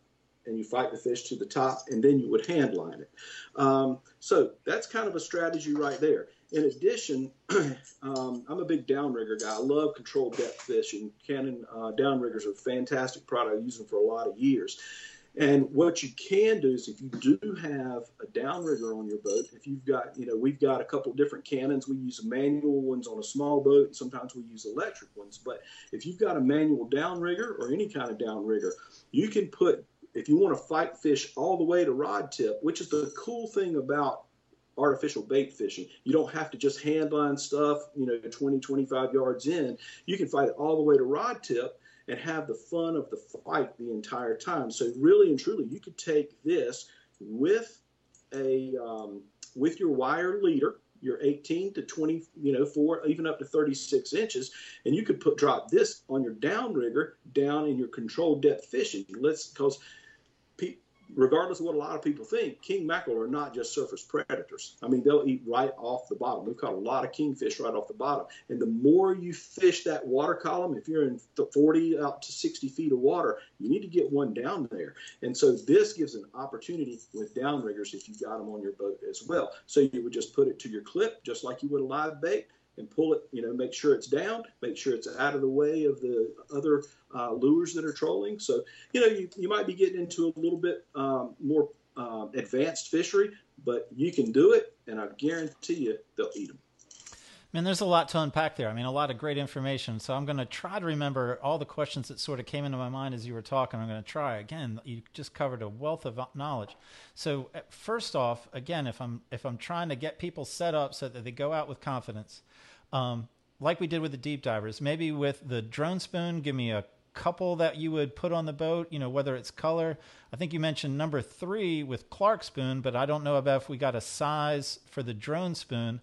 and you fight the fish to the top, and then you would hand line it. Um, so that's kind of a strategy right there. In addition, um, I'm a big downrigger guy. I love controlled depth fishing. Cannon uh, downriggers are a fantastic product. I use them for a lot of years. And what you can do is if you do have a downrigger on your boat, if you've got, you know, we've got a couple different cannons. We use manual ones on a small boat, and sometimes we use electric ones. But if you've got a manual downrigger or any kind of downrigger, you can put if you want to fight fish all the way to rod tip, which is the cool thing about artificial bait fishing. You don't have to just handline stuff, you know, 20, 25 yards in. You can fight it all the way to rod tip and have the fun of the fight the entire time. So really and truly, you could take this with a um, with your wire leader, your 18 to 20, you know, four, even up to 36 inches, and you could put drop this on your downrigger down in your controlled depth fishing. Let's because regardless of what a lot of people think, king mackerel are not just surface predators. I mean, they'll eat right off the bottom. We've caught a lot of kingfish right off the bottom. And the more you fish that water column, if you're in the 40 out to 60 feet of water, you need to get one down there. And so this gives an opportunity with downriggers if you got them on your boat as well. So you would just put it to your clip, just like you would a live bait and pull it, you know, make sure it's down, make sure it's out of the way of the other uh, lures that are trolling. So, you know, you, you might be getting into a little bit um, more um, advanced fishery, but you can do it, and I guarantee you they'll eat them. Man, there's a lot to unpack there. I mean, a lot of great information. So I'm going to try to remember all the questions that sort of came into my mind as you were talking. I'm going to try again. You just covered a wealth of knowledge. So uh, first off, again, if I'm if I'm trying to get people set up so that they go out with confidence, um, like we did with the deep divers, maybe with the drone spoon, give me a couple that you would put on the boat, you know, whether it's color. I think you mentioned number three with Clark spoon, but I don't know about if we got a size for the drone spoon.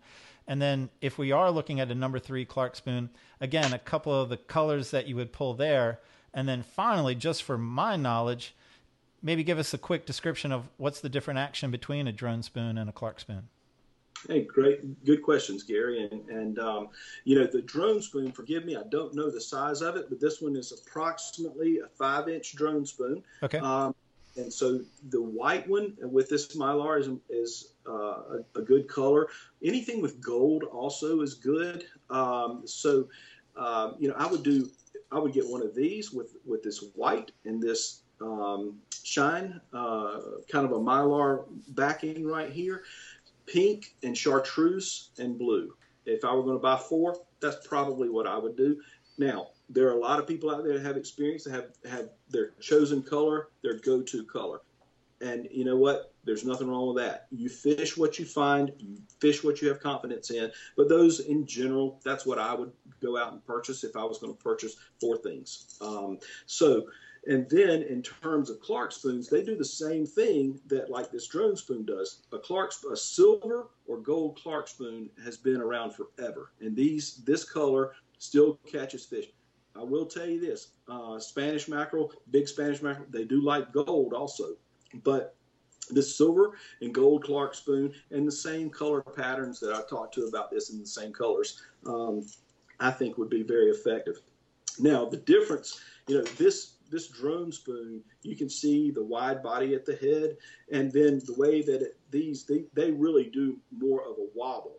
And then if we are looking at a number three Clark spoon, again, a couple of the colors that you would pull there. And then finally, just for my knowledge, maybe give us a quick description of what's the different action between a drone spoon and a Clark spoon. Hey, great, good questions, Gary. And, and um, you know, the drone spoon, forgive me, I don't know the size of it, but this one is approximately a five inch drone spoon. Okay. Um, and so the white one with this mylar is, is uh, a, a, good color. Anything with gold also is good. Um, so, um, you know, I would do, I would get one of these with, with this white and this um, shine, uh, kind of a mylar backing right here pink and chartreuse and blue. If I were going to buy four, that's probably what I would do. Now, there are a lot of people out there that have experience that have, have their chosen color, their go to color. And you know what? There's nothing wrong with that. You fish what you find, you fish what you have confidence in. But those in general, that's what I would go out and purchase if I was going to purchase four things. Um, so, and then in terms of Clark spoons, they do the same thing that like this drone spoon does. A Clark, a silver or gold Clark spoon has been around forever, and these this color still catches fish. I will tell you this: uh, Spanish mackerel, big Spanish mackerel, they do like gold also, but this silver and gold Clark spoon and the same color patterns that I talked to about this in the same colors, um, I think would be very effective. Now the difference, you know, this this drone spoon, you can see the wide body at the head, and then the way that it, these they, they really do more of a wobble,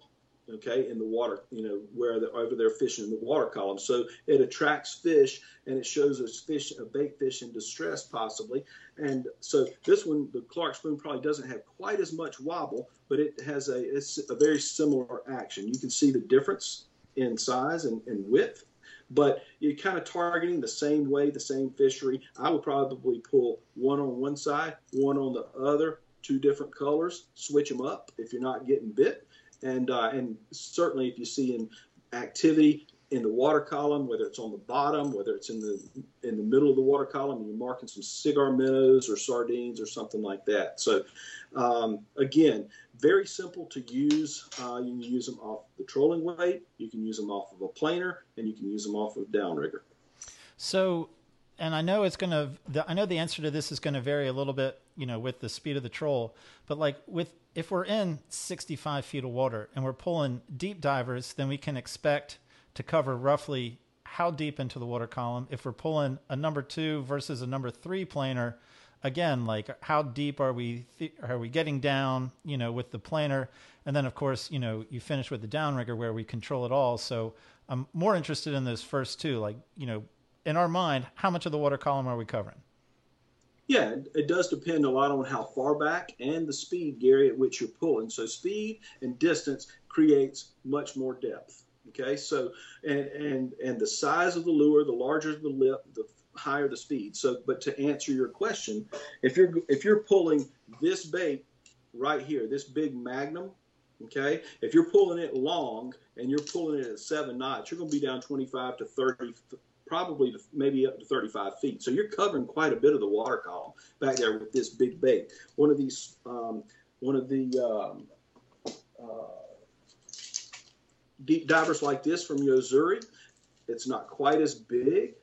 okay, in the water, you know, where they're over there fishing in the water column. So it attracts fish and it shows us fish, a bait fish in distress possibly. And so this one, the Clark spoon probably doesn't have quite as much wobble, but it has a it's a very similar action. You can see the difference in size and, and width but you're kind of targeting the same way, the same fishery. I would probably pull one on one side, one on the other, two different colors, switch them up if you're not getting bit. And, uh, and certainly if you see in activity in the water column, whether it's on the bottom, whether it's in the in the middle of the water column, you're marking some cigar minnows or sardines or something like that. So, um, again, very simple to use. Uh, you can use them off the trolling weight, you can use them off of a planer, and you can use them off of downrigger. So, and I know it's going to. I know the answer to this is going to vary a little bit, you know, with the speed of the troll. But like with if we're in 65 feet of water and we're pulling deep divers, then we can expect to cover roughly how deep into the water column. If we're pulling a number two versus a number three planer, again, like how deep are we th- are we getting down? You know, with the planer, and then of course, you know, you finish with the downrigger where we control it all. So I'm more interested in those first two. Like, you know, in our mind, how much of the water column are we covering? Yeah, it does depend a lot on how far back and the speed, Gary, at which you're pulling. So speed and distance creates much more depth. Okay, so and and and the size of the lure, the larger the lip, the higher the speed. So, but to answer your question, if you're if you're pulling this bait right here, this big magnum, okay, if you're pulling it long and you're pulling it at seven knots, you're going to be down 25 to 30, probably maybe up to 35 feet. So you're covering quite a bit of the water column back there with this big bait. One of these, um, one of the um, uh, deep divers like this from Yo-Zuri, it's not quite as big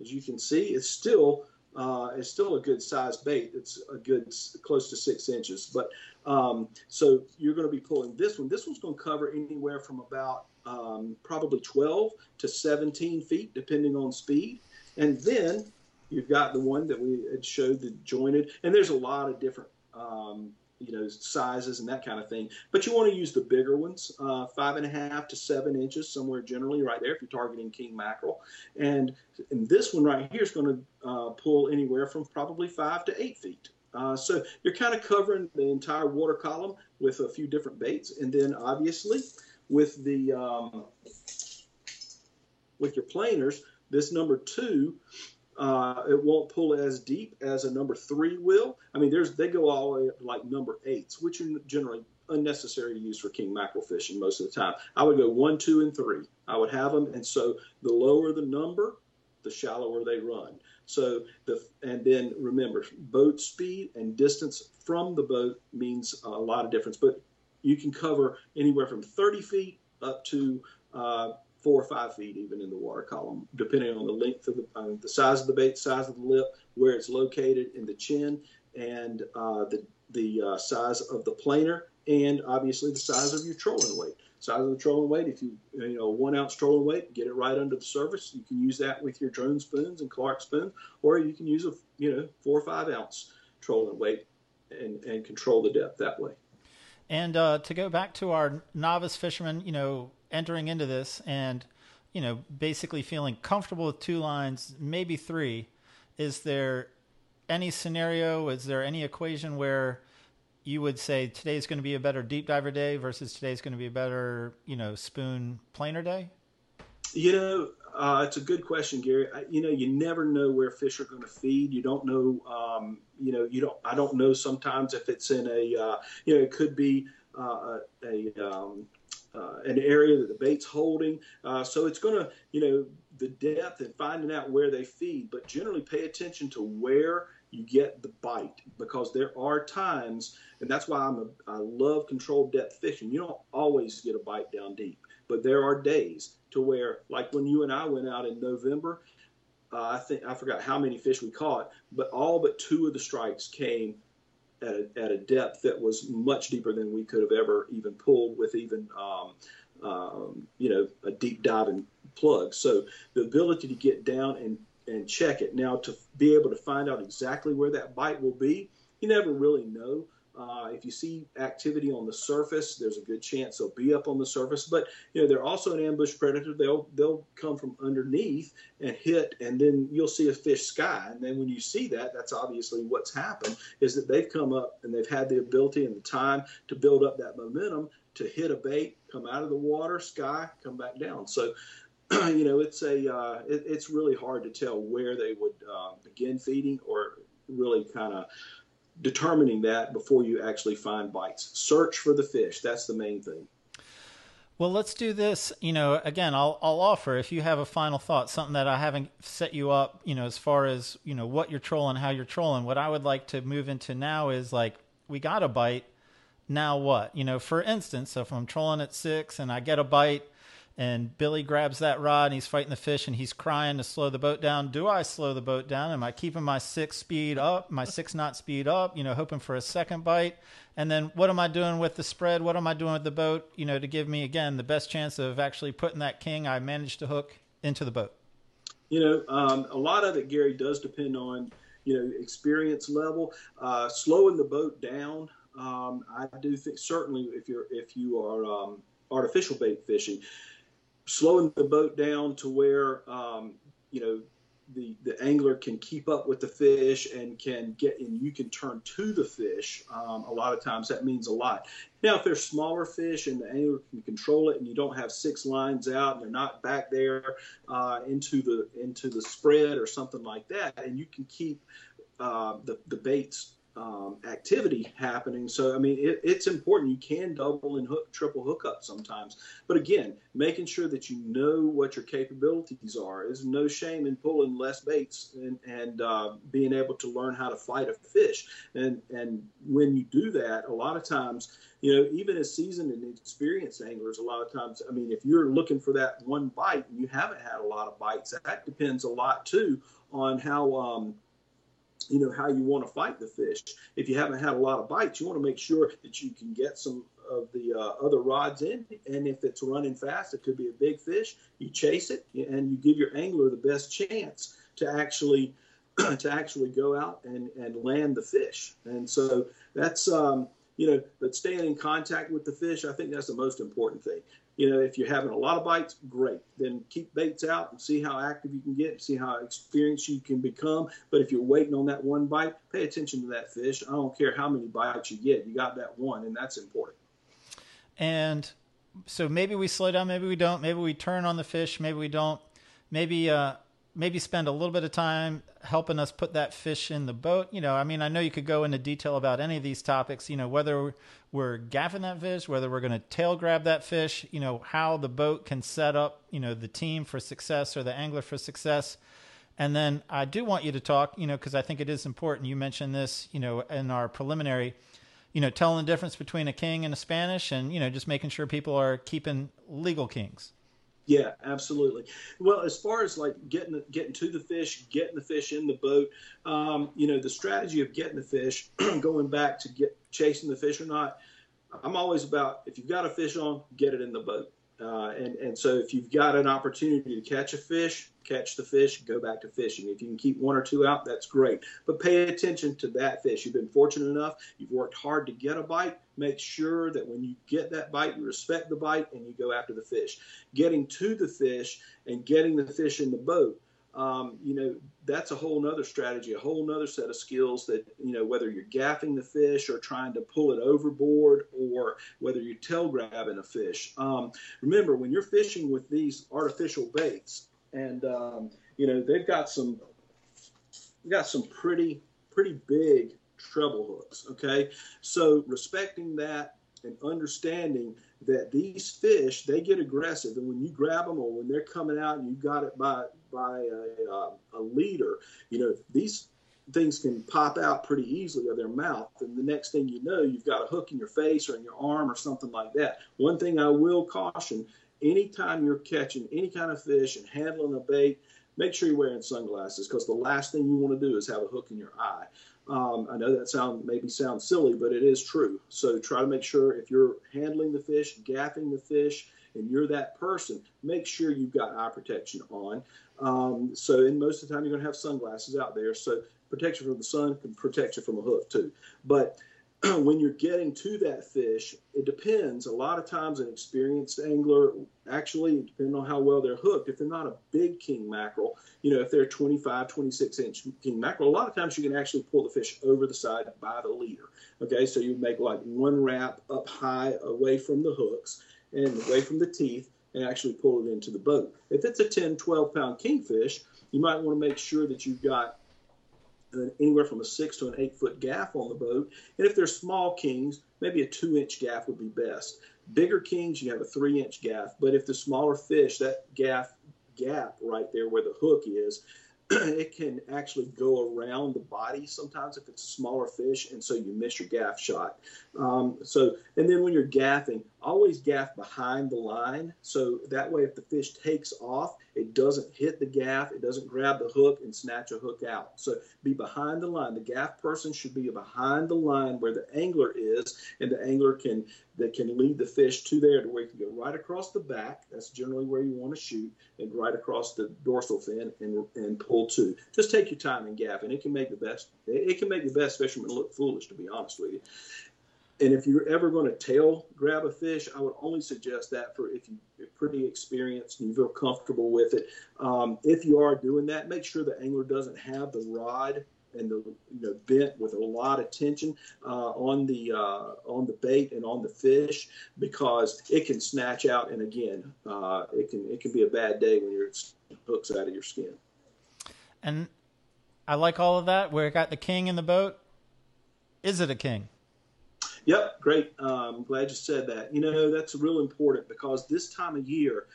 as you can see. It's still uh, it's still a good size bait. It's a good close to six inches. But um, so you're going to be pulling this one. This one's going to cover anywhere from about um, probably 12 to 17 feet, depending on speed. And then you've got the one that we had showed the jointed, and there's a lot of different um, you know sizes and that kind of thing. But you want to use the bigger ones, uh, five and a half to seven inches, somewhere generally right there if you're targeting king mackerel. And, and this one right here is going to uh, pull anywhere from probably five to eight feet. Uh, so you're kind of covering the entire water column with a few different baits, and then obviously with the um, with your planers, this number two uh, it won't pull as deep as a number three will. I mean, there's they go all the way up to like number eights, which are generally unnecessary to use for king mackerel fishing most of the time. I would go one, two, and three. I would have them, and so the lower the number, the shallower they run. So the and then remember, boat speed and distance from the boat means a lot of difference. But you can cover anywhere from 30 feet up to uh, four or five feet even in the water column, depending on the length of the, uh, the size of the bait, size of the lip, where it's located in the chin, and uh, the the uh, size of the planer, and obviously the size of your trolling weight. Size of the trolling weight, if you you know one ounce trolling weight, get it right under the surface. You can use that with your drone spoons and Clark spoon, or you can use a you know four or five ounce trolling weight and and control the depth that way. And uh, to go back to our novice fishermen, you know, entering into this and you know basically feeling comfortable with two lines maybe three is there any scenario is there any equation where you would say today's going to be a better deep diver day versus today's going to be a better you know spoon planer day? You know uh, it's a good question gary I, you know you never know where fish are going to feed you don't know um, you know you don't i don't know sometimes if it's in a uh, you know it could be uh, a, um, uh, an area that the bait's holding. Uh, so it's going to, you know, the depth and finding out where they feed, but generally pay attention to where you get the bite because there are times, and that's why I'm a, I love controlled depth fishing. You don't always get a bite down deep, but there are days to where, like when you and I went out in November, uh, I think I forgot how many fish we caught, but all but two of the strikes came at a, at a depth that was much deeper than we could have ever even pulled with even um, um, you know a deep diving plug. So the ability to get down and and check it now to be able to find out exactly where that bite will be, you never really know. Uh, if you see activity on the surface, there's a good chance they'll be up on the surface. But you know they're also an ambush predator. They'll they'll come from underneath and hit, and then you'll see a fish sky. And then when you see that, that's obviously what's happened is that they've come up and they've had the ability and the time to build up that momentum to hit a bait, come out of the water, sky, come back down. So you know it's a uh, it, it's really hard to tell where they would uh, begin feeding or really kind of determining that before you actually find bites. Search for the fish. That's the main thing. Well, let's do this. You know, again, I'll I'll offer if you have a final thought, something that I haven't set you up. You know, as far as you know what you're trolling, how you're trolling. What I would like to move into now is like we got a bite. Now what? You know, for instance, if I'm trolling at six and I get a bite, and Billy grabs that rod and he's fighting the fish and he's crying to slow the boat down. Do I slow the boat down? Am I keeping my six speed up, my six knot speed up, you know, hoping for a second bite? And then what am I doing with the spread? What am I doing with the boat, you know, to give me, again, the best chance of actually putting that king I managed to hook into the boat? You know, um, a lot of it, Gary, does depend on, you know, experience level. Uh, slowing the boat down, um, I do think certainly if you're if you are um, artificial bait fishing, slowing the boat down to where um, you know the the angler can keep up with the fish and can get and you can turn to the fish. Um, a lot of times that means a lot. Now, if they're smaller fish and the angler can control it, and you don't have six lines out, and they're not back there uh, into the into the spread or something like that, and you can keep uh, the the baits um, activity happening. So, I mean, it, it's important. You can double and hook, triple hook up sometimes. But again, making sure that you know what your capabilities are. is no shame in pulling less baits and, and uh, being able to learn how to fight a fish. And, and when you do that, a lot of times, you know, even as seasoned and experienced anglers, a lot of times, I mean, if you're looking for that one bite and you haven't had a lot of bites, that depends a lot too on how. Um, you know how you want to fight the fish. If you haven't had a lot of bites, you want to make sure that you can get some of the uh, other rods in. And if it's running fast, it could be a big fish. You chase it, and you give your angler the best chance to actually to actually go out and, and land the fish. And so that's um, you know, but staying in contact with the fish, I think that's the most important thing you know, if you're having a lot of bites, great. Then keep baits out and see how active you can get, see how experienced you can become. But if you're waiting on that one bite, pay attention to that fish. I don't care how many bites you get, you got that one, and that's important. And so maybe we slow down, maybe we don't. Maybe we turn on the fish, maybe we don't. Maybe uh, maybe spend a little bit of time helping us put that fish in the boat. You know, I mean, I know you could go into detail about any of these topics, you know, whether we're gaffing that fish, whether we're going to tail grab that fish, you know, how the boat can set up, you know, the team for success or the angler for success. And then I do want you to talk, you know, because I think it is important. You mentioned this, you know, in our preliminary, you know, telling the difference between a king and a Spanish and, you know, just making sure people are keeping legal kings. Yeah, absolutely. Well, as far as like getting getting to the fish, getting the fish in the boat, um, you know, the strategy of getting the fish, going back to get chasing the fish or not, I'm always about if you've got a fish on, get it in the boat. Uh, and, and so if you've got an opportunity to catch a fish, catch the fish, go back to fishing. If you can keep one or two out, that's great. But pay attention to that fish. You've been fortunate enough, you've worked hard to get a bite. Make sure that when you get that bite, you respect the bite and you go after the fish. Getting to the fish and getting the fish in the boat um, you know, that's a whole nother strategy, a whole nother set of skills that, you know, whether you're gaffing the fish or trying to pull it overboard or whether you're tail grabbing a fish. Um, remember, when you're fishing with these artificial baits, and, um, you know, they've got some, got some pretty, pretty big treble hooks. Okay. So respecting that and understanding that these fish they get aggressive and when you grab them or when they're coming out and you got it by by a, uh, a leader. You know these things can pop out pretty easily of their mouth and the next thing you know you've got a hook in your face or in your arm or something like that. One thing i will caution anytime you're catching any kind of fish and handling a bait make sure you're wearing sunglasses because the last thing you want to do is have a hook in your eye. Um, I know that sound maybe sounds silly, but it is true. So try to make sure if you're handling the fish, gaffing the fish, and you're that person, make sure you've got eye protection on. Um, so, and most of the time, you're going to have sunglasses out there. So, protection from the sun can protect you from a hook too. But when you're getting to that fish, it depends. A lot of times, an experienced angler, actually, depending on how well they're hooked, if they're not a big king mackerel, you know, if they're 25, 26 inch king mackerel, a lot of times you can actually pull the fish over the side by the leader. Okay, so you make like one wrap up high away from the hooks and away from the teeth and actually pull it into the boat. If it's a 10, 12 pound kingfish, you might want to make sure that you've got anywhere from a six to an eight foot gaff on the boat. And if they're small kings, maybe a two inch gaff would be best. Bigger kings, you have a three inch gaff. But if the smaller fish, that gaff gap right there where the hook is, it can actually go around the body sometimes if it's a smaller fish, and so you miss your gaff shot. Um, so, and then when you're gaffing, always gaff behind the line, so that way if the fish takes off, it doesn't hit the gaff, it doesn't grab the hook and snatch a hook out. So be behind the line. The gaff person should be behind the line where the angler is, and the angler can that can lead the fish to there to where you can go right across the back. That's generally where you want to shoot, and right across the dorsal fin and, and pull to. Just take your time and gaff, and it can make the best. It can make the best fisherman look foolish, to be honest with you. And if you're ever going to tail grab a fish, I would only suggest that for if you're pretty experienced and you feel comfortable with it. Um, if you are doing that, make sure the angler doesn't have the rod and the you know bent with a lot of tension uh, on the uh, on the bait and on the fish because it can snatch out and again uh, it can it can be a bad day when your hooks out of your skin. And I like all of that. Where it got the king in the boat. Is it a king? Yep, great. Um, glad you said that. You know, that's real important because this time of year,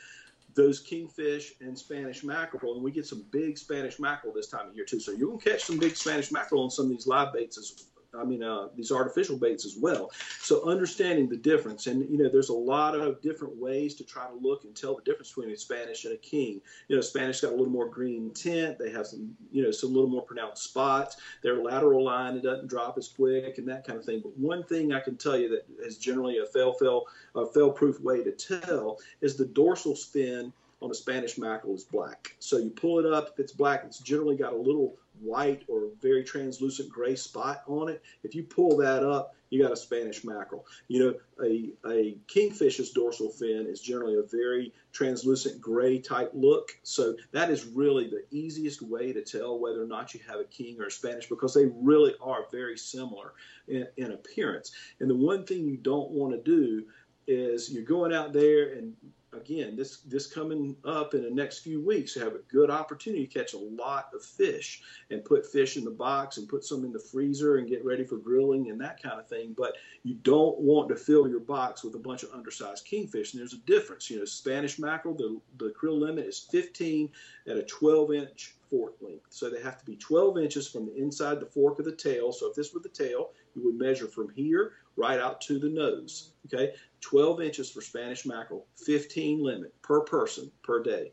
those kingfish and Spanish mackerel, and we get some big Spanish mackerel this time of year too. So you're gonna catch some big Spanish mackerel on some of these live baits as I mean, uh, these artificial baits as well. So understanding the difference, and you know, there's a lot of different ways to try to look and tell the difference between a Spanish and a king. You know, Spanish got a little more green tint. They have some, you know, some little more pronounced spots. Their lateral line it doesn't drop as quick and that kind of thing. But one thing I can tell you that is generally a fail fail a fail proof way to tell is the dorsal fin on a Spanish mackerel is black. So you pull it up, if it's black, it's generally got a little white or very translucent gray spot on it. If you pull that up, you got a Spanish mackerel. You know, a, a kingfish's dorsal fin is generally a very translucent gray type look. So that is really the easiest way to tell whether or not you have a king or a Spanish because they really are very similar in, in appearance. And the one thing you don't want to do is you're going out there and again, this this coming up in the next few weeks, have a good opportunity to catch a lot of fish and put fish in the box and put some in the freezer and get ready for grilling and that kind of thing. But you don't want to fill your box with a bunch of undersized kingfish. And there's a difference. You know, Spanish mackerel, the the creel limit is 15 at a 12 inch fork length. So they have to be 12 inches from the inside the fork of the tail. So if this were the tail, you would measure from here right out to the nose. Okay, 12 inches for Spanish mackerel, 15 limit per person per day.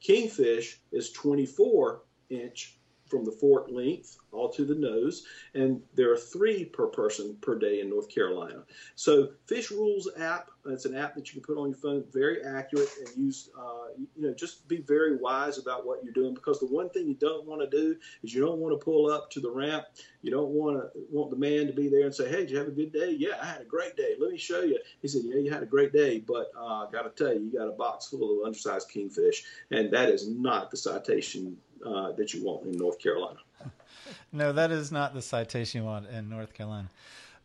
Kingfish is 24 inch from the fork length all to the nose, and there are three per person per day in North Carolina. So Fish Rules app, it's an app that you can put on your phone, very accurate and use, uh, you know, just be very wise about what you're doing because the one thing you don't want to do is you don't want to pull up to the ramp. You don't want to want the man to be there and say, "Hey, did you have a good day?" Yeah, I had a great day. Let me show you. He said, "Yeah, you had a great day, but uh, I got to tell you, you got a box full of undersized kingfish, and that is not the citation uh, that you want in North Carolina." No, that is not the citation you want in North Carolina.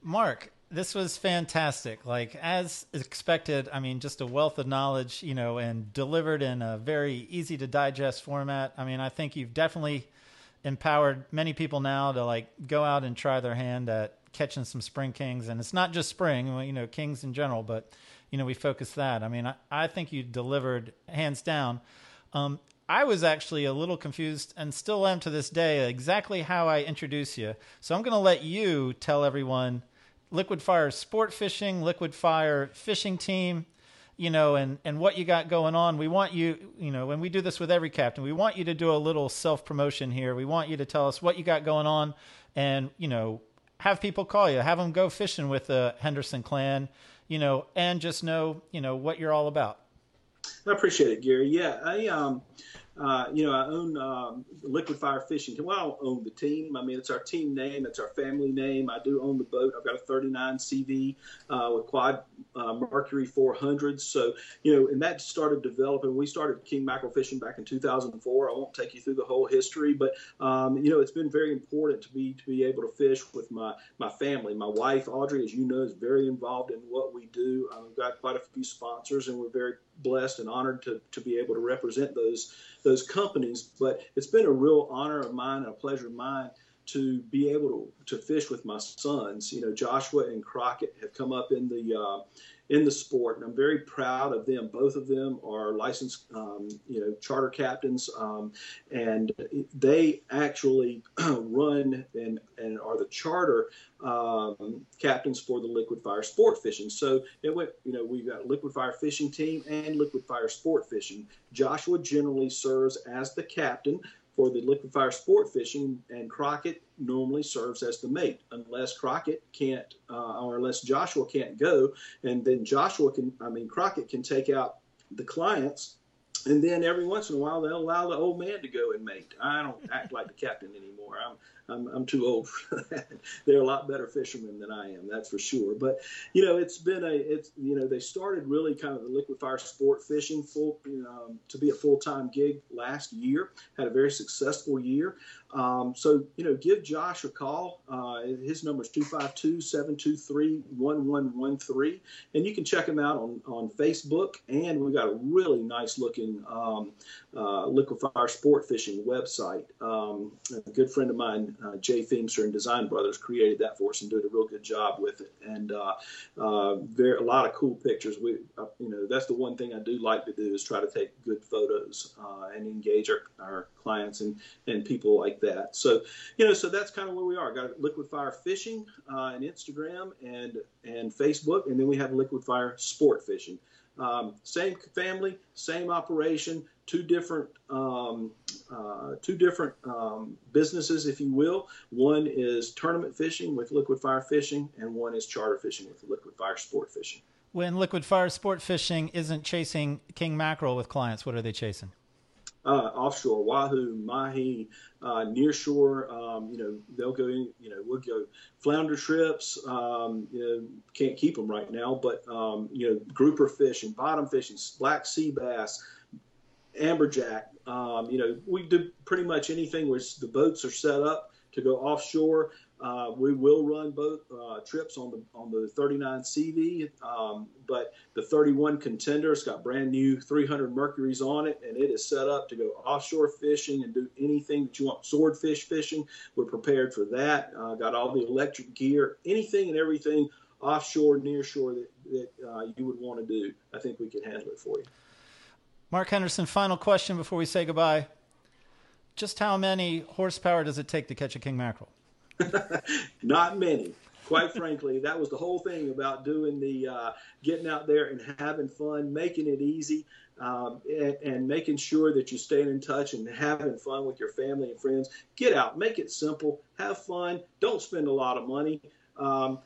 Mark, this was fantastic. Like as expected, I mean, just a wealth of knowledge, you know, and delivered in a very easy to digest format. I mean, I think you've definitely empowered many people now to like go out and try their hand at catching some spring kings. And it's not just spring, you know, kings in general, but you know, we focus that. I mean, I, I think you delivered hands down. Um, I was actually a little confused and still am to this day exactly how I introduce you. So I'm going to let you tell everyone Liquid Fire Sport Fishing, Liquid Fire Fishing Team, you know, and, and what you got going on. We want you, you know, when we do this with every captain, we want you to do a little self promotion here. We want you to tell us what you got going on and, you know, have people call you, have them go fishing with the Henderson clan, you know, and just know, you know, what you're all about. I appreciate it, Gary. Yeah, I um, uh, you know, I own um, Liquid Fire Fishing. Well, I don't own the team. I mean, it's our team name. It's our family name. I do own the boat. I've got a 39 CV uh, with quad uh, Mercury 400s. So, you know, and that started developing. We started king mackerel fishing back in 2004. I won't take you through the whole history, but um, you know, it's been very important to be to be able to fish with my my family. My wife Audrey, as you know, is very involved in what we do. We've got quite a few sponsors, and we're very blessed and honored to to be able to represent those those companies. But it's been a real honor of mine and a pleasure of mine to be able to, to fish with my sons. You know, Joshua and Crockett have come up in the uh, in the sport, and I'm very proud of them. Both of them are licensed, um, you know, charter captains, um, and they actually run and, and are the charter um, captains for the liquid fire sport fishing. So it went, you know, we've got liquid fire fishing team and liquid fire sport fishing. Joshua generally serves as the captain for the liquid fire sport fishing, and Crockett normally serves as the mate, unless Crockett can't, uh, or unless Joshua can't go, and then Joshua can, I mean, Crockett can take out the clients, and then every once in a while they'll allow the old man to go and mate. I don't act like the captain anymore. I'm I'm, I'm too old for that. They're a lot better fishermen than I am, that's for sure. But you know, it's been a it's you know they started really kind of the liquid fire sport fishing full know, to be a full time gig last year. Had a very successful year. Um, so, you know, give Josh a call. Uh, his number is 252 723 1113. And you can check him out on, on Facebook. And we've got a really nice looking um, uh, liquid fire sport fishing website. Um, a good friend of mine, uh, Jay Feemster and Design Brothers, created that for us and did a real good job with it. And uh, uh, very, a lot of cool pictures. We, uh, you know, that's the one thing I do like to do is try to take good photos uh, and engage our, our clients and, and people like that. So, you know, so that's kind of where we are. Got Liquid Fire Fishing and Instagram and and Facebook, and then we have Liquid Fire Sport Fishing. Um, same family, same operation, two different um, uh, two different um, businesses, if you will. One is tournament fishing with Liquid Fire Fishing, and one is charter fishing with Liquid Fire Sport Fishing. When liquid fire sport fishing isn't chasing king mackerel with clients, what are they chasing? uh, offshore, wahoo, mahi, uh, near shore. Um, you know, they'll go in, you know, we'll go flounder trips. Um, you know, can't keep them right now, but, um, you know, grouper fishing, bottom fishing, black sea bass, amberjack. Um, you know, we do pretty much anything where the boats are set up to go offshore. Uh, we will run boat uh, trips on the on the 39 CV, um, but the 31 contender it's got brand new 300 mercuries on it, and it is set up to go offshore fishing and do anything that you want. Swordfish fishing, we're prepared for that. Uh, got all the electric gear, anything and everything offshore, near shore that that uh, you would want to do. I think we can handle it for you. Mark Henderson, final question before we say goodbye. Just how many horsepower does it take to catch a king mackerel? Not many. Quite frankly, that was the whole thing about doing the uh, getting out there and having fun, making it easy, um, and, and, making sure that you're staying in touch and having fun with your family and friends. Get out, make it simple, have fun. Don't spend a lot of money. Um,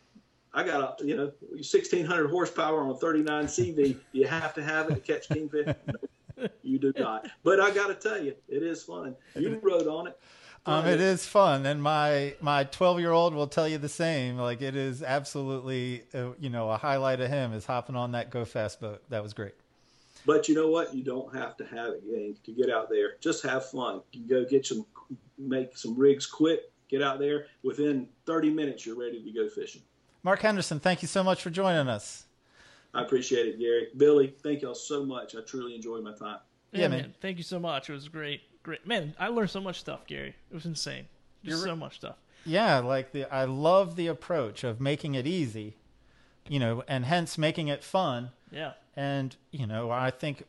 I got a you know 1600 horsepower on a 39 CV. You have to have it to catch kingfish. No, you do not. But I got to tell you, it is fun. You rode on it. Um, it is fun, and my my twelve year old will tell you the same. Like it is absolutely, uh, you know, a highlight of him is hopping on that Go Fast boat. That was great. But you know what? You don't have to have it gang to get out there. Just have fun. You go get some, make some rigs quick. Get out there. Within thirty minutes, you're ready to go fishing. Mark Henderson, thank you so much for joining us. I appreciate it, Gary. Billy, thank y'all so much. I truly enjoyed my time. Yeah, yeah man. man. Thank you so much. It was great great. Man, I learned so much stuff, Gary. It was insane. Just so much stuff. Yeah, like the I love the approach of making it easy, you know, and hence making it fun. Yeah. And you know, I think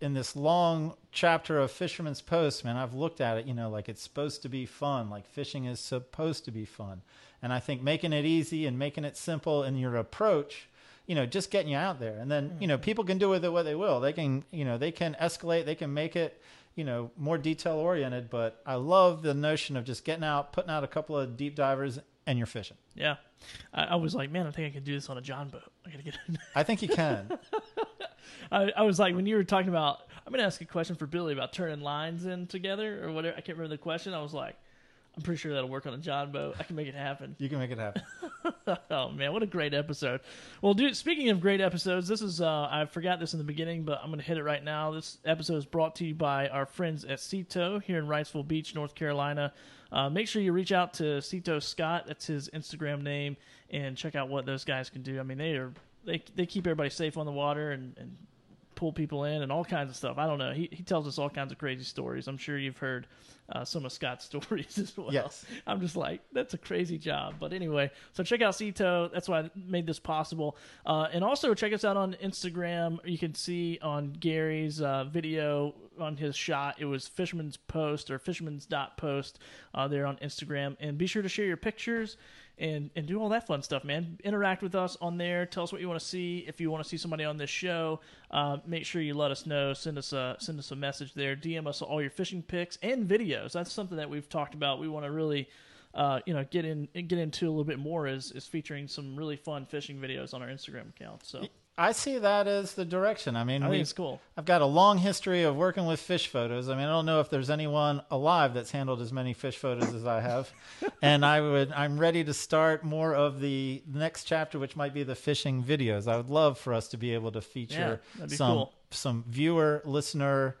in this long chapter of Fisherman's Post, man, I've looked at it, you know, like it's supposed to be fun, like fishing is supposed to be fun. And I think making it easy and making it simple in your approach, you know, just getting you out there. And then, you know, mm-hmm. people can do with it what they will. They can, you know, they can escalate, they can make it you know, more detail oriented, but I love the notion of just getting out, putting out a couple of deep divers, and you're fishing. Yeah, I, I was like, man, I think I can do this on a John boat. I gotta get. I think you can. I, I was like, when you were talking about, I'm gonna ask a question for Billy about turning lines in together or whatever. I can't remember the question. I was like, I'm pretty sure that'll work on a John boat. I can make it happen. You can make it happen. oh man, what a great episode! Well, dude, speaking of great episodes, this is uh, I forgot this in the beginning, but I'm going to hit it right now. This episode is brought to you by our friends at Tow here in Wrightsville Beach, North Carolina. Uh, make sure you reach out to Tow Scott. That's his Instagram name, and check out what those guys can do. I mean, they are they they keep everybody safe on the water and, and pull people in and all kinds of stuff. I don't know. He he tells us all kinds of crazy stories. I'm sure you've heard uh, some of Scott's stories as well. Yes. I'm just like, that's a crazy job. But anyway, so check out Sea Tow. That's why I made this possible. Uh, and also check us out on Instagram. You can see on Gary's uh, video on his shot, it was Fisherman's Post or Fisherman's dot post uh, there on Instagram. And be sure to share your pictures and and do all that fun stuff, man. Interact with us on there. Tell us what you want to see. If you want to see somebody on this show, uh, make sure you let us know. Send us a send us a message there. DM us all your fishing pics and videos. That's something that we've talked about. We want to really. Uh, you know, get in get into a little bit more is is featuring some really fun fishing videos on our Instagram account. So I see that as the direction. I mean, I we it's cool. I've got a long history of working with fish photos. I mean, I don't know if there's anyone alive that's handled as many fish photos as I have. and I would I'm ready to start more of the next chapter which might be the fishing videos. I would love for us to be able to feature that'd some cool. some viewer, listener,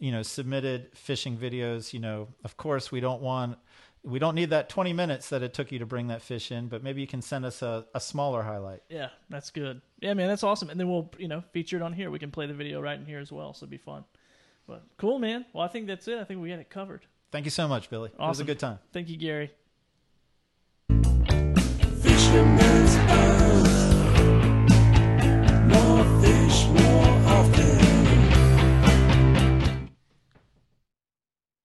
you know, submitted fishing videos, you know. Of course, we don't want we don't need that 20 minutes that it took you to bring that fish in, but maybe you can send us a, a smaller highlight. Yeah, that's good. Yeah, man, that's awesome. And then we'll, you know, feature it on here. We can play the video right in here as well, so it'd be fun. But cool, man. Well, I think that's it. I think we got it covered. Thank you so much, Billy. It was a Awesome. good time. Thank you, Gary.